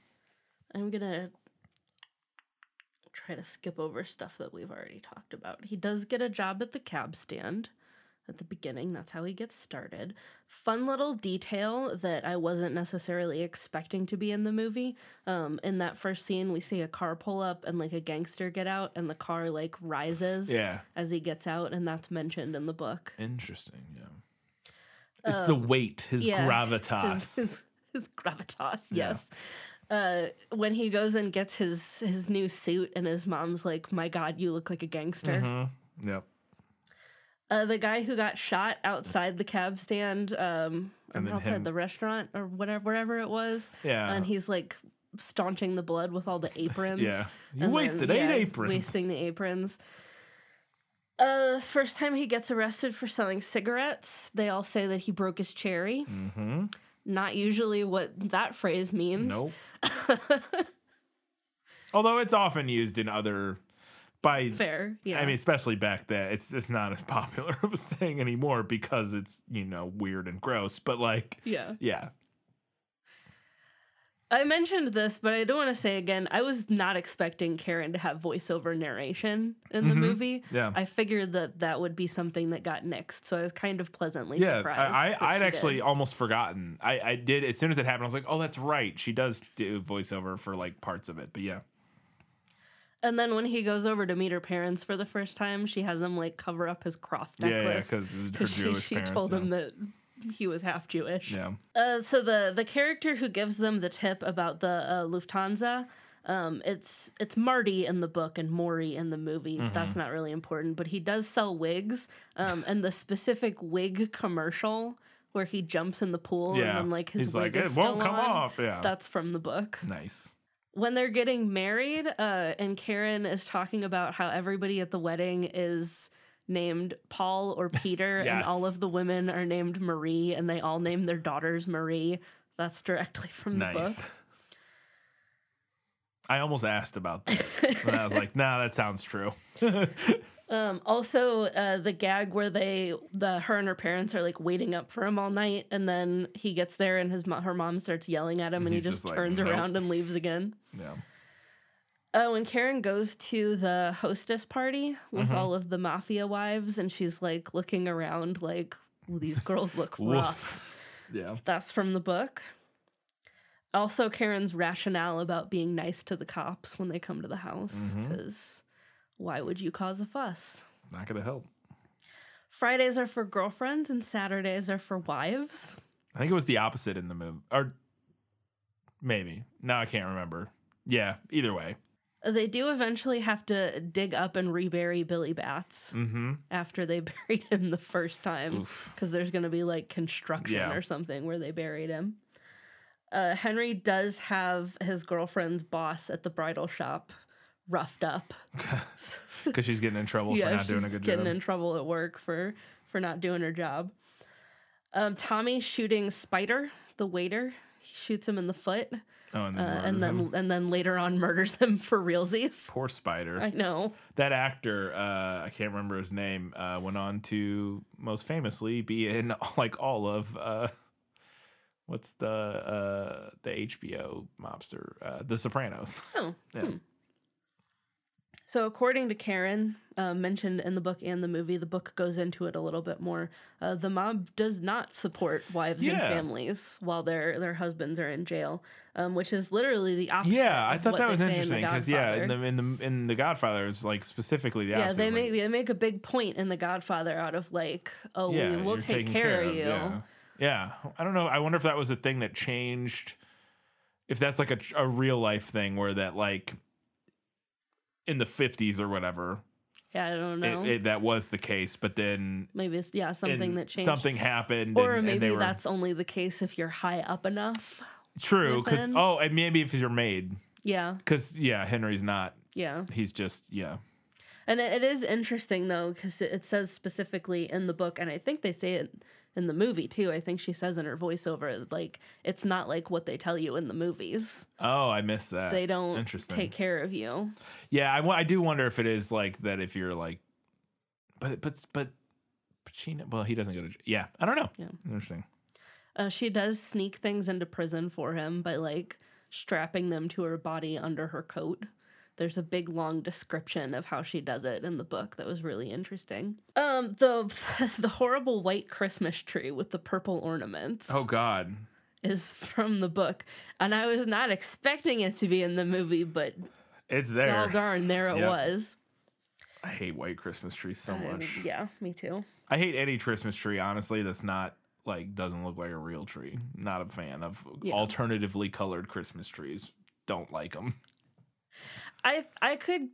I'm gonna try to skip over stuff that we've already talked about. He does get a job at the cab stand at the beginning. That's how he gets started. Fun little detail that I wasn't necessarily expecting to be in the movie. Um, in that first scene, we see a car pull up and like a gangster get out, and the car like rises Yeah. as he gets out, and that's mentioned in the book. Interesting. Yeah. It's the weight, his Um, yeah, gravitas. His, <laughs> his, his gravitas, Yeah. yes. Uh, when he goes and gets his his new suit, and his mom's like, "My God, you look like a gangster." Mhm. Yep. Uh, the guy who got shot outside the cab stand, um, then outside him- the restaurant or whatever, wherever it was, Yeah. and he's like staunching the blood with all the aprons. Yeah. You and wasted eight aprons. Wasting the aprons. Uh, first time he gets arrested for selling cigarettes, they all say that he broke his cherry. Mm-hmm. Not usually what that phrase means. Nope. <laughs> Although it's often used in other by Fair, yeah. I mean, especially back then, it's it's not as <laughs> popular of a saying anymore because it's you know weird and gross. But like, Yeah. yeah, I mentioned this, but I don't want to say again. I was not expecting Karen to have voiceover narration in the Mhm. movie. Yeah. I figured that that would be something that got nixed, so I was kind of pleasantly yeah. surprised. I, I I'd actually did. almost forgotten. I I did as soon as it happened. I was like, oh, that's right. She does do voiceover for like parts of it. But yeah, And then when he goes over to meet her parents for the first time, she has him like cover up his cross necklace. yeah, necklace 'cause it was her <laughs> she, she parents, told him that he was half Jewish. yeah. Uh, so the the character who gives them the tip about the uh, Lufthansa, um, it's it's Marty in the book and Morrie in the movie. Mm-hmm. That's not really important, but he does sell wigs. Um, and the specific wig commercial where he jumps in the pool Yeah. and then like his He's wig like, is "It won't still come on." off, yeah. that's from the book Nice. when they're getting married, uh, and Karen is talking about how everybody at the wedding is named Paul or Peter, and all of the women are named Marie, and they all name their daughters Marie. That's directly from the Nice. book. I almost asked about that, but I was like, nah, that sounds true. <laughs> Um, also, uh, the gag where they, the her and her parents are like waiting up for him all night, and then he gets there, and his her mom starts yelling at him, and he just, just like, turns "Nope." around and leaves again. Yeah. Oh, and Karen goes to the hostess party with Mhm. all of the mafia wives, and she's like looking around, like, these girls look <laughs> rough." Yeah. That's from the book. Also, Karen's rationale about being nice to the cops when they come to the house, because why would you cause a fuss? Not gonna help. Fridays are for girlfriends, and Saturdays are for wives. I think it was the opposite in the movie, or maybe. Now I can't remember. Yeah. Either way. They do eventually have to dig up and rebury Billy Batts Mm-hmm. after they <laughs> buried him the first time because there's going to be like construction Yeah. or something where they buried him. Uh, Henry does have his girlfriend's boss at the bridal shop roughed up. <laughs> Because she's getting in trouble yeah, for not doing a good getting job. Getting in trouble at work for for not doing her job. Um, Tommy shooting Spider, the waiter. He shoots him in the foot, oh, and uh, then, and then and then later on murders him for realsies. <laughs> poor spider. I know. that actor, uh, I can't remember his name, uh, went on to most famously be in <laughs> like all of uh, what's the uh, the HBO mobster, uh, The Sopranos. Oh. <laughs> Yeah. hmm. So, according to Karen, uh, mentioned in the book and the movie, the book goes into it a little bit more. Uh, the mob does not support wives and families while their their husbands are in jail, um, which is literally the opposite. Yeah, I thought that was in interesting because yeah, in the in the in the Godfather is like specifically the yeah, opposite. they like, make they make a big point in The Godfather out of like, oh, yeah, we will take taken care, of you. Yeah. yeah, I don't know. I wonder if that was a thing that changed. If that's like a a real life thing where that like in the fifties or whatever, Yeah, I don't it, know. it, that was the case, but then maybe it's yeah something that changed. something happened, or and, and maybe were, that's only the case if you're high up enough. true. Because oh, and maybe if you're made, Yeah, because yeah, Henry's not. yeah. He's just yeah. And it, it is interesting though, because it, it says specifically in the book, and I think they say it in the movie too. I think she says in her voiceover, like it's not like what they tell you in the movies. Oh, I missed that. They don't Interesting. take care of you. Yeah, I, I do wonder if it is like that. If you're like, but but but Pacino. Well, he doesn't go to. Yeah, I don't know. Yeah. Interesting. Uh, she does sneak things into prison for him by like strapping them to her body under her coat. There's a big long description of how she does it in the book that was really interesting. Um, the <laughs> the horrible white Christmas tree with the purple ornaments. Oh God. is from the book, and I was not expecting it to be in the movie, but It's there. all darn, there it Yep. was. I hate white Christmas trees so Um, much. yeah, me too. I hate any Christmas tree, honestly, that's not like doesn't look like a real tree. Not a fan of Yeah. alternatively colored Christmas trees. Don't like them. I I could,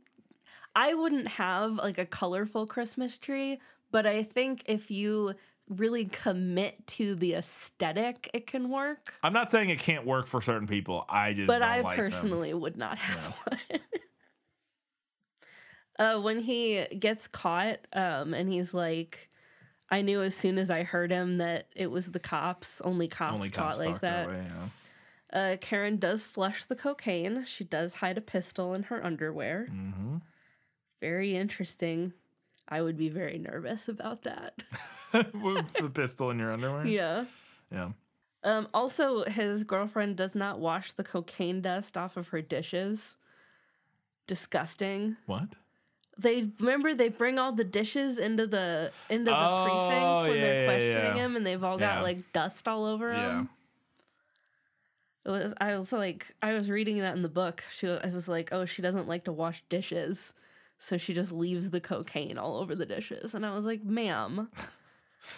I wouldn't have like a colorful Christmas tree, but I think if you really commit to the aesthetic, it can work. I'm not saying it can't work for certain people. I just But I like them. personally would not have one. <laughs> uh, when he gets caught, um, and he's like, I knew as soon as I heard him that it was the cops. Only cops only cops like that. that way. Yeah. Uh, Karen does flush the cocaine. She does hide a pistol in her underwear. Mm-hmm. Very interesting. I would be very nervous about that. <laughs> With the pistol in your underwear. <laughs> yeah. Yeah. Um, also, his girlfriend does not wash the cocaine dust off of her dishes. Disgusting. What? They remember they bring all the dishes into the into the Oh, precinct when yeah, they're questioning yeah. him, and they've all Yeah. got like dust all over Yeah. them. Was. I was like, I was reading that in the book. She, I was like, oh, she doesn't like to wash dishes, so she just leaves the cocaine all over the dishes. And I was like, ma'am,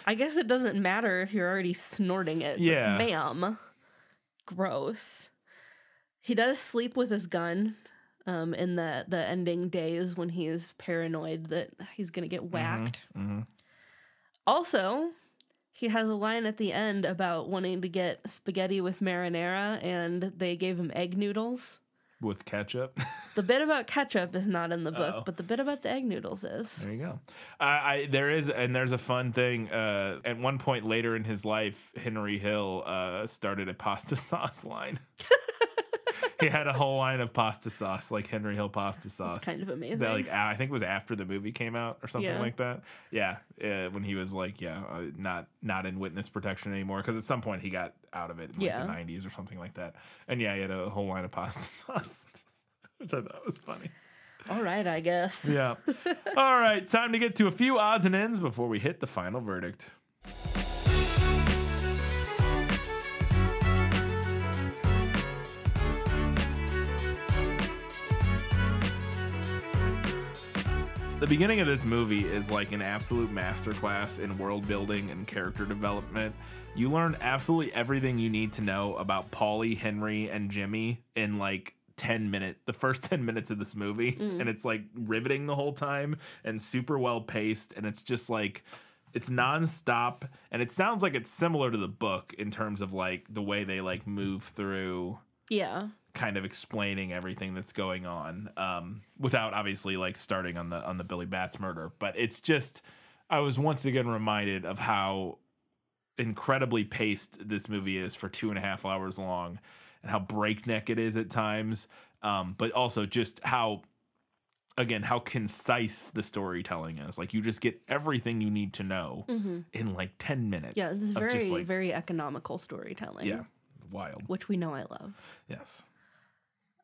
I guess it doesn't matter if you're already snorting it. Yeah. ma'am, gross. He does sleep with his gun. Um, in the the ending days when he is paranoid that he's gonna get whacked. Mhm. Also, he has a line at the end about wanting to get spaghetti with marinara, and they gave him egg noodles. With ketchup. <laughs> The bit about ketchup is not in the book, Uh-oh. but the bit about the egg noodles is. There you go. I, I there is and there's a fun thing. Uh, at one point later in his life, Henry Hill uh, started a pasta <laughs> sauce line. <laughs> he had a whole line of pasta sauce, like Henry Hill pasta sauce. kind of amazing. That, like I think it was after the movie came out or something Yeah. like that. Yeah, uh, when he was like, yeah, uh, not not in witness protection anymore because at some point he got out of it in like, Yeah. the '90s or something like that. And yeah, he had a whole line of pasta <laughs> sauce, which I thought was funny. All right, I guess. Yeah. <laughs> All right, time to get to a few odds and ends before we hit the final verdict. The beginning of this movie is like an absolute masterclass in world building and character development. You learn absolutely everything you need to know about Paulie, Henry, and Jimmy in like 10 minute the first <laughs> 10 minutes of this movie mm. and it's like riveting the whole time and super well paced and it's just like it's nonstop and it sounds like it's similar to the book in terms of like the way they like move through Yeah. Kind of explaining everything that's going on um, without obviously like starting on the on the Billy Batts murder. But it's just I was once again reminded of how incredibly paced this movie is for two and a half hours long and how breakneck it is at times. Um, but also just how again how concise the storytelling is. Like you just get everything you need to know in like ten minutes. Mm-hmm. Yeah, this is very, like, very economical storytelling. yeah, wild. Which we know I love. Yes.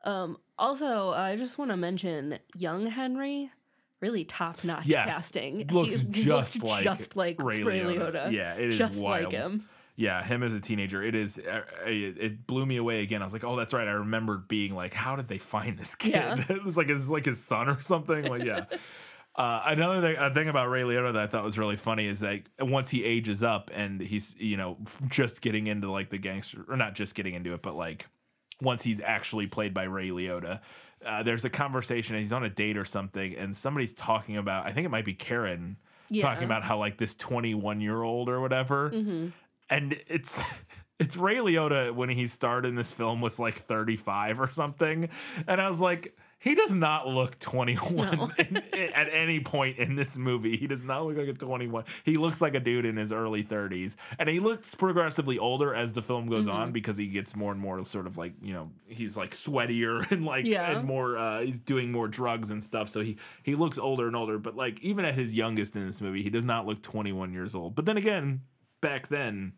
Um, also, I just want to mention young Henry, really top notch Yes, casting. looks He just looks like just like Ray Ray, Liotta. Liotta. Yeah, it is just wild. like him. Yeah, him as a teenager, it is. Uh, it, it blew me away again. I was like, "Oh, that's right." I remember being like, "How did they find this kid?" Yeah. <laughs> it was like his like his son or something. Like, yeah. <laughs> Uh, another thing, a thing about Ray Liotta that I thought was really funny is like once he ages up and he's you know just getting into like the gangster or not just getting into it, but like once he's actually played by Ray Liotta, uh, there's a conversation. And he's on a date or something, and somebody's talking about. I think it might be Karen Yeah. talking about how like this 21 year old or whatever, and it's. <laughs> It's Ray Liotta when he starred in this film was like 35 or something, and I was like, he does not look 21 <laughs> in- at any point in this movie. He does not look like a 21. He looks like a dude in his early 30s, and he looks progressively older as the film goes Mm-hmm. on because he gets more and more sort of like you know he's like sweatier <laughs> and like Yeah. and more uh, he's doing more drugs and stuff. So he he looks older and older. But like even at his youngest in this movie, he does not look 21 years old. But then again, back then,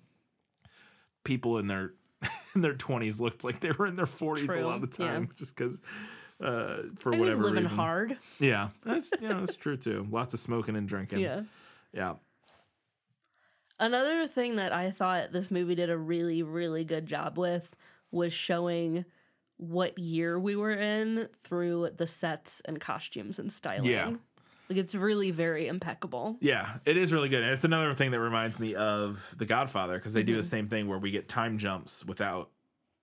people in their <laughs> in their 20s looked like they were in their 40s a lot of the yeah. time, just because. Uh, for he's whatever living reason. hard. Yeah, that's yeah, that's true too. Lots of smoking and drinking. Yeah. yeah. Another thing that I thought this movie did a really, really good job with was showing what year we were in through the sets and costumes and styling. Yeah. Like it's really very impeccable. Yeah, it is really good. And it's another thing that reminds me of The Godfather because they do Mm-hmm. the same thing where we get time jumps without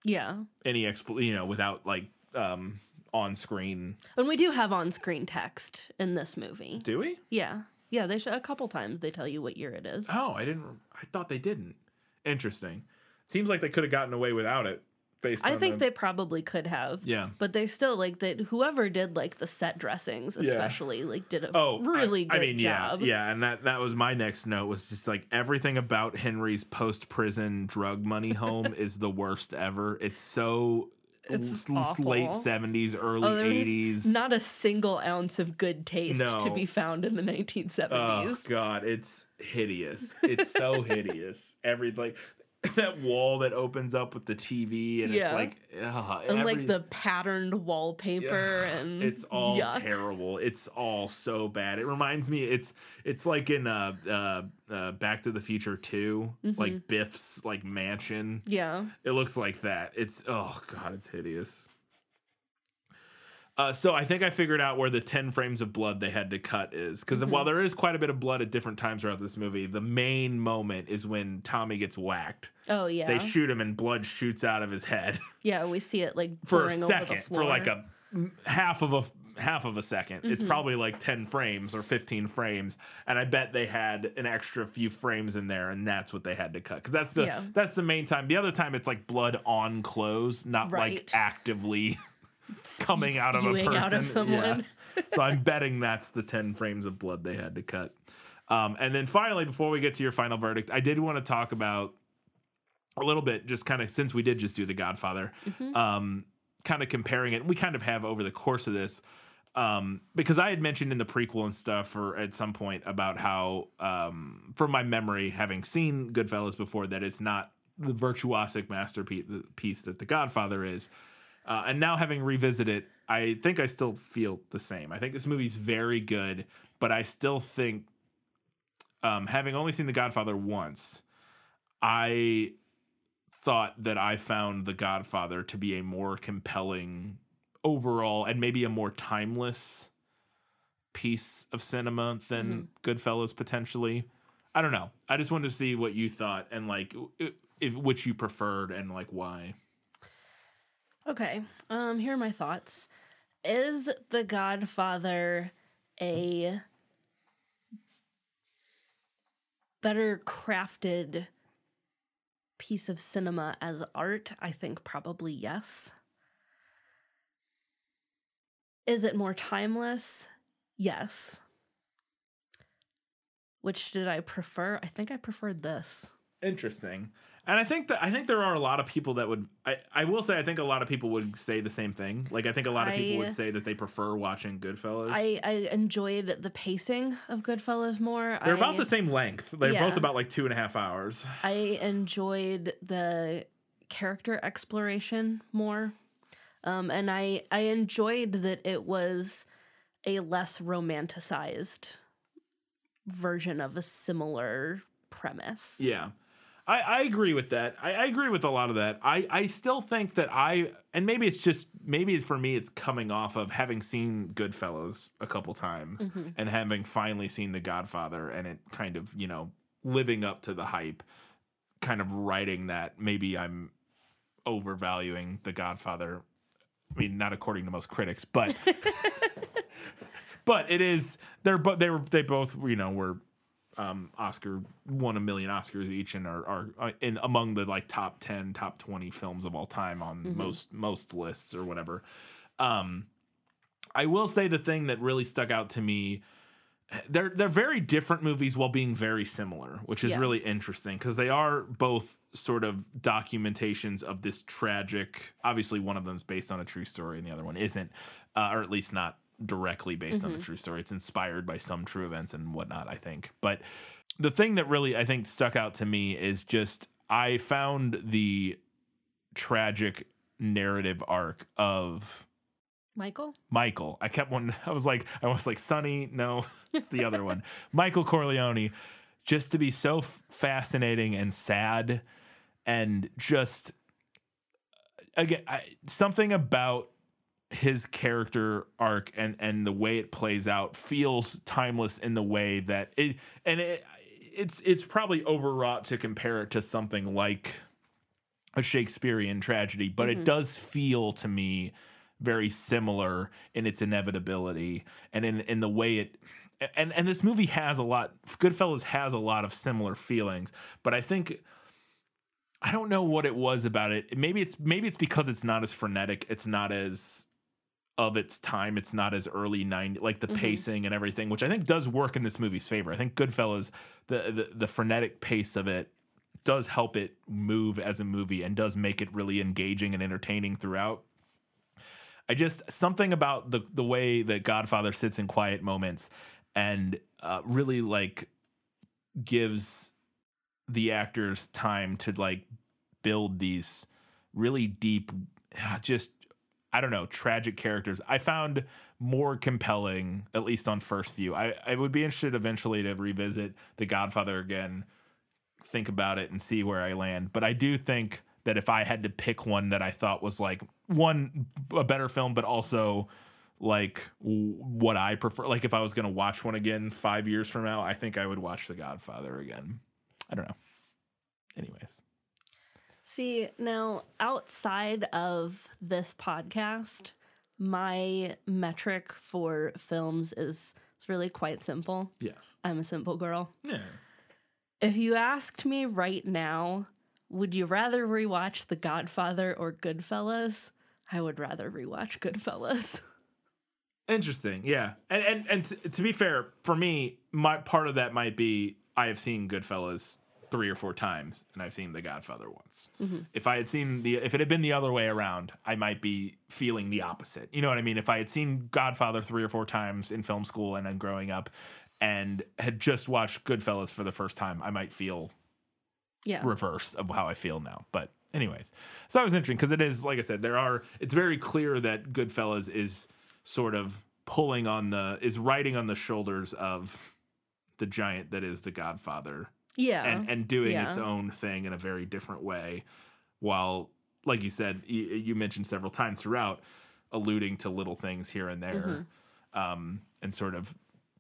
Yeah. any expl- you know, without like um on screen. And we do have on screen text in this movie. Do we? Yeah. Yeah, they show a couple times they tell you what year it is. Oh, I didn't. I thought they didn't. Interesting. Seems like they could have gotten away without it. Based I think the- they probably could have. Yeah. But they still like that whoever did like the set dressings Yeah. especially like did a Oh, I- really good I mean, job. yeah, yeah, and that that was my next note was just like everything about Henry's post prison drug money home <laughs> is the worst ever. It's so It's l- late seventies, early Oh, eighties. not a single ounce of good taste to be found in the 1970s. Oh god, it's hideous. It's so hideous. Every like <laughs> that wall that opens up with the TV and Yeah. it's like ugh, and every- like the patterned wallpaper <laughs> and it's all yuck. terrible. It's all so bad. It reminds me it's it's like in uh uh, uh Back to the Future 2, Mm-hmm. like Biff's like mansion. Yeah. It looks like that. It's oh god, it's hideous. Uh, so I think I figured out where the ten frames of blood they had to cut is because Mm-hmm. while there is quite a bit of blood at different times throughout this movie, the main moment is when Tommy gets whacked. Oh yeah. They shoot him and blood shoots out of his head <laughs> yeah, we see it like for a pouring over the second, floor. for like a half of a half of a 2nd It's Mm-hmm. probably like ten frames or fifteen frames, and I bet they had an extra few frames in there, and that's what they had to cut because that's the Yeah. that's the main time. The other time it's like blood on clothes, not like actively <laughs> coming out of a person. out of someone. Yeah. <laughs> so I'm betting that's the 10 frames of blood they had to cut. Um, and then finally, before we get to your final verdict, I did want to talk about a little bit, just kind of since we did just do The Godfather, um, kind of comparing it. We kind of have over the course of this. Um, because I had mentioned in the prequel and stuff, or at some point, about how, um, from my memory, having seen Goodfellas before, that it's not the virtuosic masterpiece piece that The Godfather is. Uh, and now having revisited it, I think I still feel the same. I think this movie's very good, but I still think, um, having only seen The Godfather once, I thought that I found The Godfather to be a more compelling overall and maybe a more timeless piece of cinema than Goodfellas potentially. I don't know. I just wanted to see what you thought and like if which you preferred and like why. Okay. Um, here are my thoughts. Is The Godfather a better crafted piece of cinema as art? I think probably yes. Is it more timeless? Yes. Which did I prefer? I think I preferred this. Interesting. And I think that I think there are a lot of people that would I, I will say I think a lot of people would say the same thing. Like I think a lot of people would say that they prefer watching Goodfellas. I, I enjoyed the pacing of Goodfellas more. They're I, about the same length. They're Yeah. both about like two and a half hours. I enjoyed the character exploration more. Um, and I I enjoyed that it was a less romanticized version of a similar premise. Yeah. I, I agree with that. I, I agree with a lot of that. I, I still think that I and maybe it's just maybe for me it's coming off of having seen Goodfellas a couple times Mhm. and having finally seen The Godfather and it kind of, you know, living up to the hype, kind of writing that maybe I'm overvaluing The Godfather. I mean, not according to most critics, but <laughs> <laughs> but it is they're but they were they both you know were um oscar won a million oscars each and are, are uh, in among the like top 10 top 20 films of all time on Mhm. most most lists or whatever um i will say the thing that really stuck out to me they're they're very different movies while being very similar, which is Yeah. really interesting because they are both sort of documentations of this tragic. Obviously, one of them is based on a true story, and the other one isn't, uh, or at least not directly based on a Mhm. true story. It's inspired by some true events and whatnot, I think. But the thing that really I think stuck out to me is just I found the tragic narrative arc of Michael? Michael. I kept one. <laughs> I was like, I was like, Sonny. No, <laughs> it's the other one. <laughs> Michael Corleone. Just to be so f- fascinating and sad, and just again, I, something about his character arc and and the way it plays out feels timeless in the way that it and it it's it's probably overwrought to compare it to something like a Shakespearean tragedy, but Mhm. it does feel to me very similar in its inevitability and in in the way it and and this movie has a lot Goodfellas has a lot of similar feelings, but I think I don't know what it was about it. Maybe it's maybe it's because it's not as frenetic, it's not as of its time, it's not as early 90 like the Mhm. pacing and everything, which I think does work in this movie's favor. I think Goodfellas the the, the frenetic pace of it does help it move as a movie and does make it really engaging and entertaining throughout. I just something about the the way that Godfather sits in quiet moments and uh, really like gives the actors time to like build these really deep, uh, just I don't know, tragic characters. I found more compelling, at least on first view. I I would be interested eventually to revisit The Godfather again, think about it, and see where I land. But I do think that if I had to pick one that I thought was like one a better film, but also like what I prefer, like if I was gonna watch one again five years from now, I think I would watch The Godfather again. I don't know. Anyways, See, now outside of this podcast, my metric for films is it's really quite simple. yes, I'm a simple girl. yeah. If you asked me right now, would you rather rewatch The Godfather or Goodfellas? I would rather rewatch Goodfellas. <laughs> Interesting, yeah, and and and t- to be fair, for me, my part of that might be I have seen Goodfellas three or four times, and I've seen The Godfather once. Mhm. If I had seen the, if it had been the other way around, I might be feeling the opposite. You know what I mean? If I had seen Godfather three or four times in film school and then growing up, and had just watched Goodfellas for the first time, I might feel Yeah. reverse of how I feel now. But anyways, so that was interesting because it is like I said, there are. It's very clear that Goodfellas is sort of pulling on the is riding on the shoulders of the giant that is the Godfather. Yeah. and and doing its own thing in a very different way, while like you said, you, you mentioned several times throughout, alluding to little things here and there, um, and sort of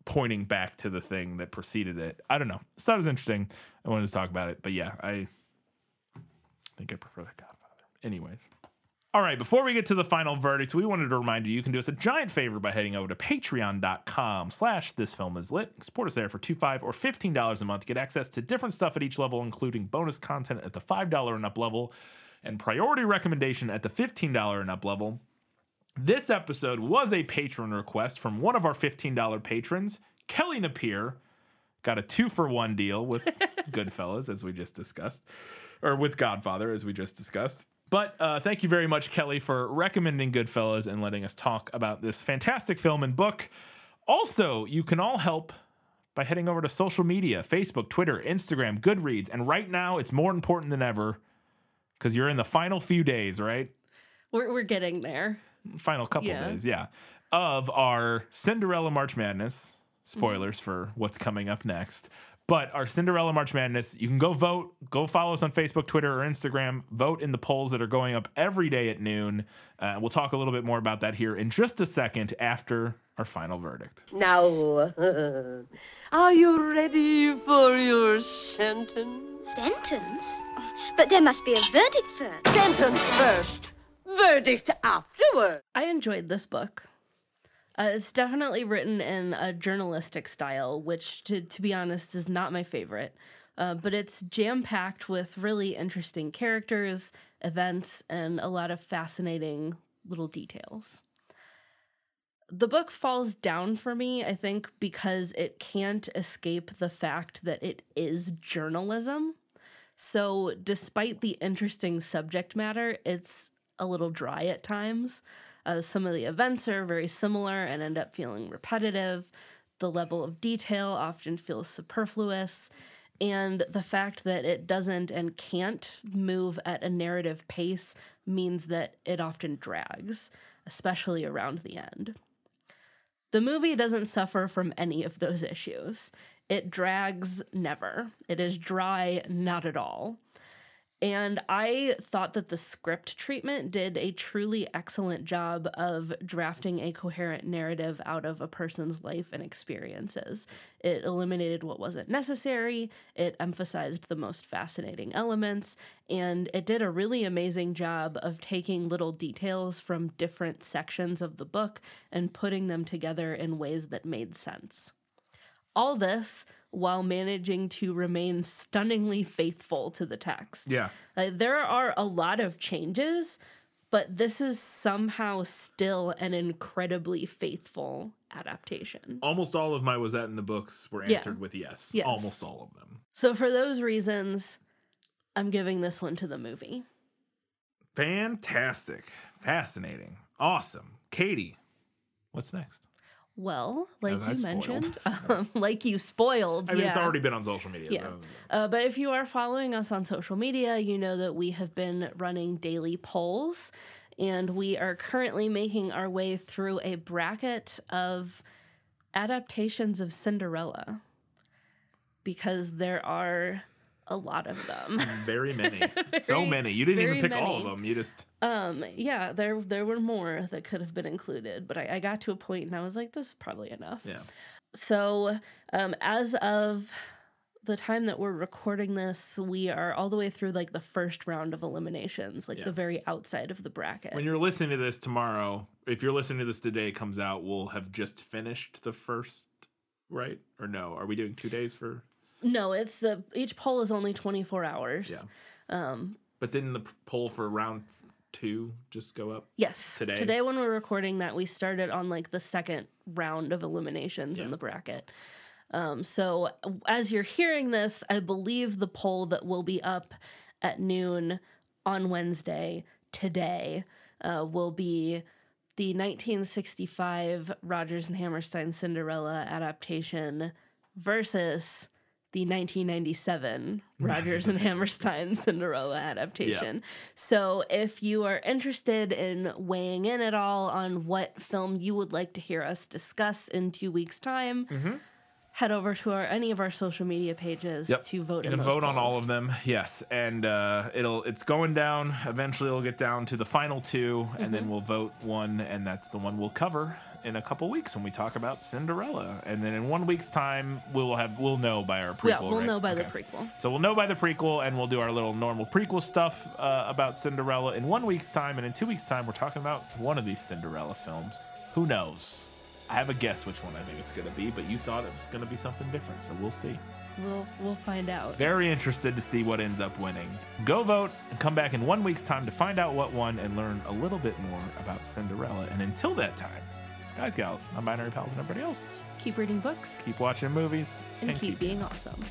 pointing back to the thing that preceded it. I don't know. So that was interesting. I wanted to talk about it, but yeah, I think I prefer the Godfather. Anyways, All right, before we get to the final verdict, we wanted to remind you you can do us a giant favor by heading over to patreon.com slash this film is lit. Support us there for two, five, or fifteen dollars a month. Get access to different stuff at each level, including bonus content at the five dollar and up level and priority recommendation at the fifteen dollar and up level. This episode was a patron request from one of our $15 patrons, Kelly Napier. Got a two for one deal with <laughs> Goodfellas, as we just discussed, or with Godfather, as we just discussed. But uh, thank you very much, Kelly, for recommending Goodfellas and letting us talk about this fantastic film and book. Also, you can all help by heading over to social media Facebook, Twitter, Instagram, Goodreads. And right now, it's more important than ever because you're in the final few days, right? We're, we're getting there. final couple Yeah. days, yeah, of our Cinderella March Madness. Spoilers for what's coming up next. But our Cinderella March Madness, you can go vote. Go follow us on Facebook, Twitter, or Instagram. Vote in the polls that are going up every day at noon. Uh, we'll talk a little bit more about that here in just a second after our final verdict. Now, <laughs> are you ready for your sentence? Sentence? But there must be a verdict first. Sentence first, verdict afterward. I enjoyed this book. Uh, it's definitely written in a journalistic style, which, to, to be honest, is not my favorite. Uh, but it's jam packed with really interesting characters, events, and a lot of fascinating little details. The book falls down for me, I think, because it can't escape the fact that it is journalism. So, despite the interesting subject matter, it's a little dry at times. Uh, some of the events are very similar and end up feeling repetitive. The level of detail often feels superfluous. And the fact that it doesn't and can't move at a narrative pace means that it often drags, especially around the end. The movie doesn't suffer from any of those issues. It drags never. It is dry not at all. And I thought that the script treatment did a truly excellent job of drafting a coherent narrative out of a person's life and experiences. It eliminated what wasn't necessary, it emphasized the most fascinating elements, and it did a really amazing job of taking little details from different sections of the book and putting them together in ways that made sense. All this while managing to remain stunningly faithful to the text. Yeah. Like, there are a lot of changes, but this is somehow still an incredibly faithful adaptation. Almost all of my was that in the books were Yeah. answered with yes. Yes. Almost all of them. So, for those reasons, I'm giving this one to the movie. Fantastic. Fascinating. Awesome. Katie, what's next? Well, like you mentioned, <laughs> um, like you spoiled. I mean, yeah. it's already been on social media. Yeah. so- Uh, but if you are following us on social media, you know that we have been running daily polls, and we are currently making our way through a bracket of adaptations of Cinderella because there are a lot of them. Very many. <laughs> so many. You didn't even very pick all of them. You just Um, yeah, there there were more that could have been included, but I, I got to a point and I was like, this is probably enough. yeah. So, um, as of the time that we're recording this, we are all the way through like the first round of eliminations, like Yeah. the very outside of the bracket. When you're listening to this tomorrow, if you're listening to this today, it comes out, we'll have just finished the first, right? Or no? Are we doing two days for? No, it's the each poll is only 24 hours. Yeah. Um, But didn't the poll for round two just go up? yes. Today? Today, when we're recording that, we started on like the second round of eliminations Yeah. in the bracket. Um, so as you're hearing this, I believe the poll that will be up at noon on Wednesday today uh, will be the 1965 Rodgers and Hammerstein Cinderella adaptation versus the 1997 <laughs> Rodgers and Hammerstein Cinderella adaptation. So, if you are interested in weighing in at all on what film you would like to hear us discuss in two weeks' time, mm-hmm. Head over to our any of our social media pages Yep. to vote in and those vote on all of them. Yes, and uh, it'll it's going down. Eventually, it'll get down to the final 2 and Mm-hmm. then we'll vote one, and that's the one we'll cover in a couple weeks when we talk about Cinderella. And then in one week's time, we'll have we'll know by our prequel. Yeah, we'll right? know by Okay. the prequel. So we'll know by the prequel, and we'll do our little normal prequel stuff uh, about Cinderella in one week's time, and in two weeks' time, we're talking about one of these Cinderella films. Who knows? I have a guess which one I think it's going to be, but you thought it was going to be something different, so we'll see. We'll we'll find out. Very interested to see what ends up winning. Go vote and come back in one week's time to find out what won and learn a little bit more about Cinderella. And until that time, guys, gals, non binary pals, and everybody else, Keep reading books keep watching movies and, keep being awesome.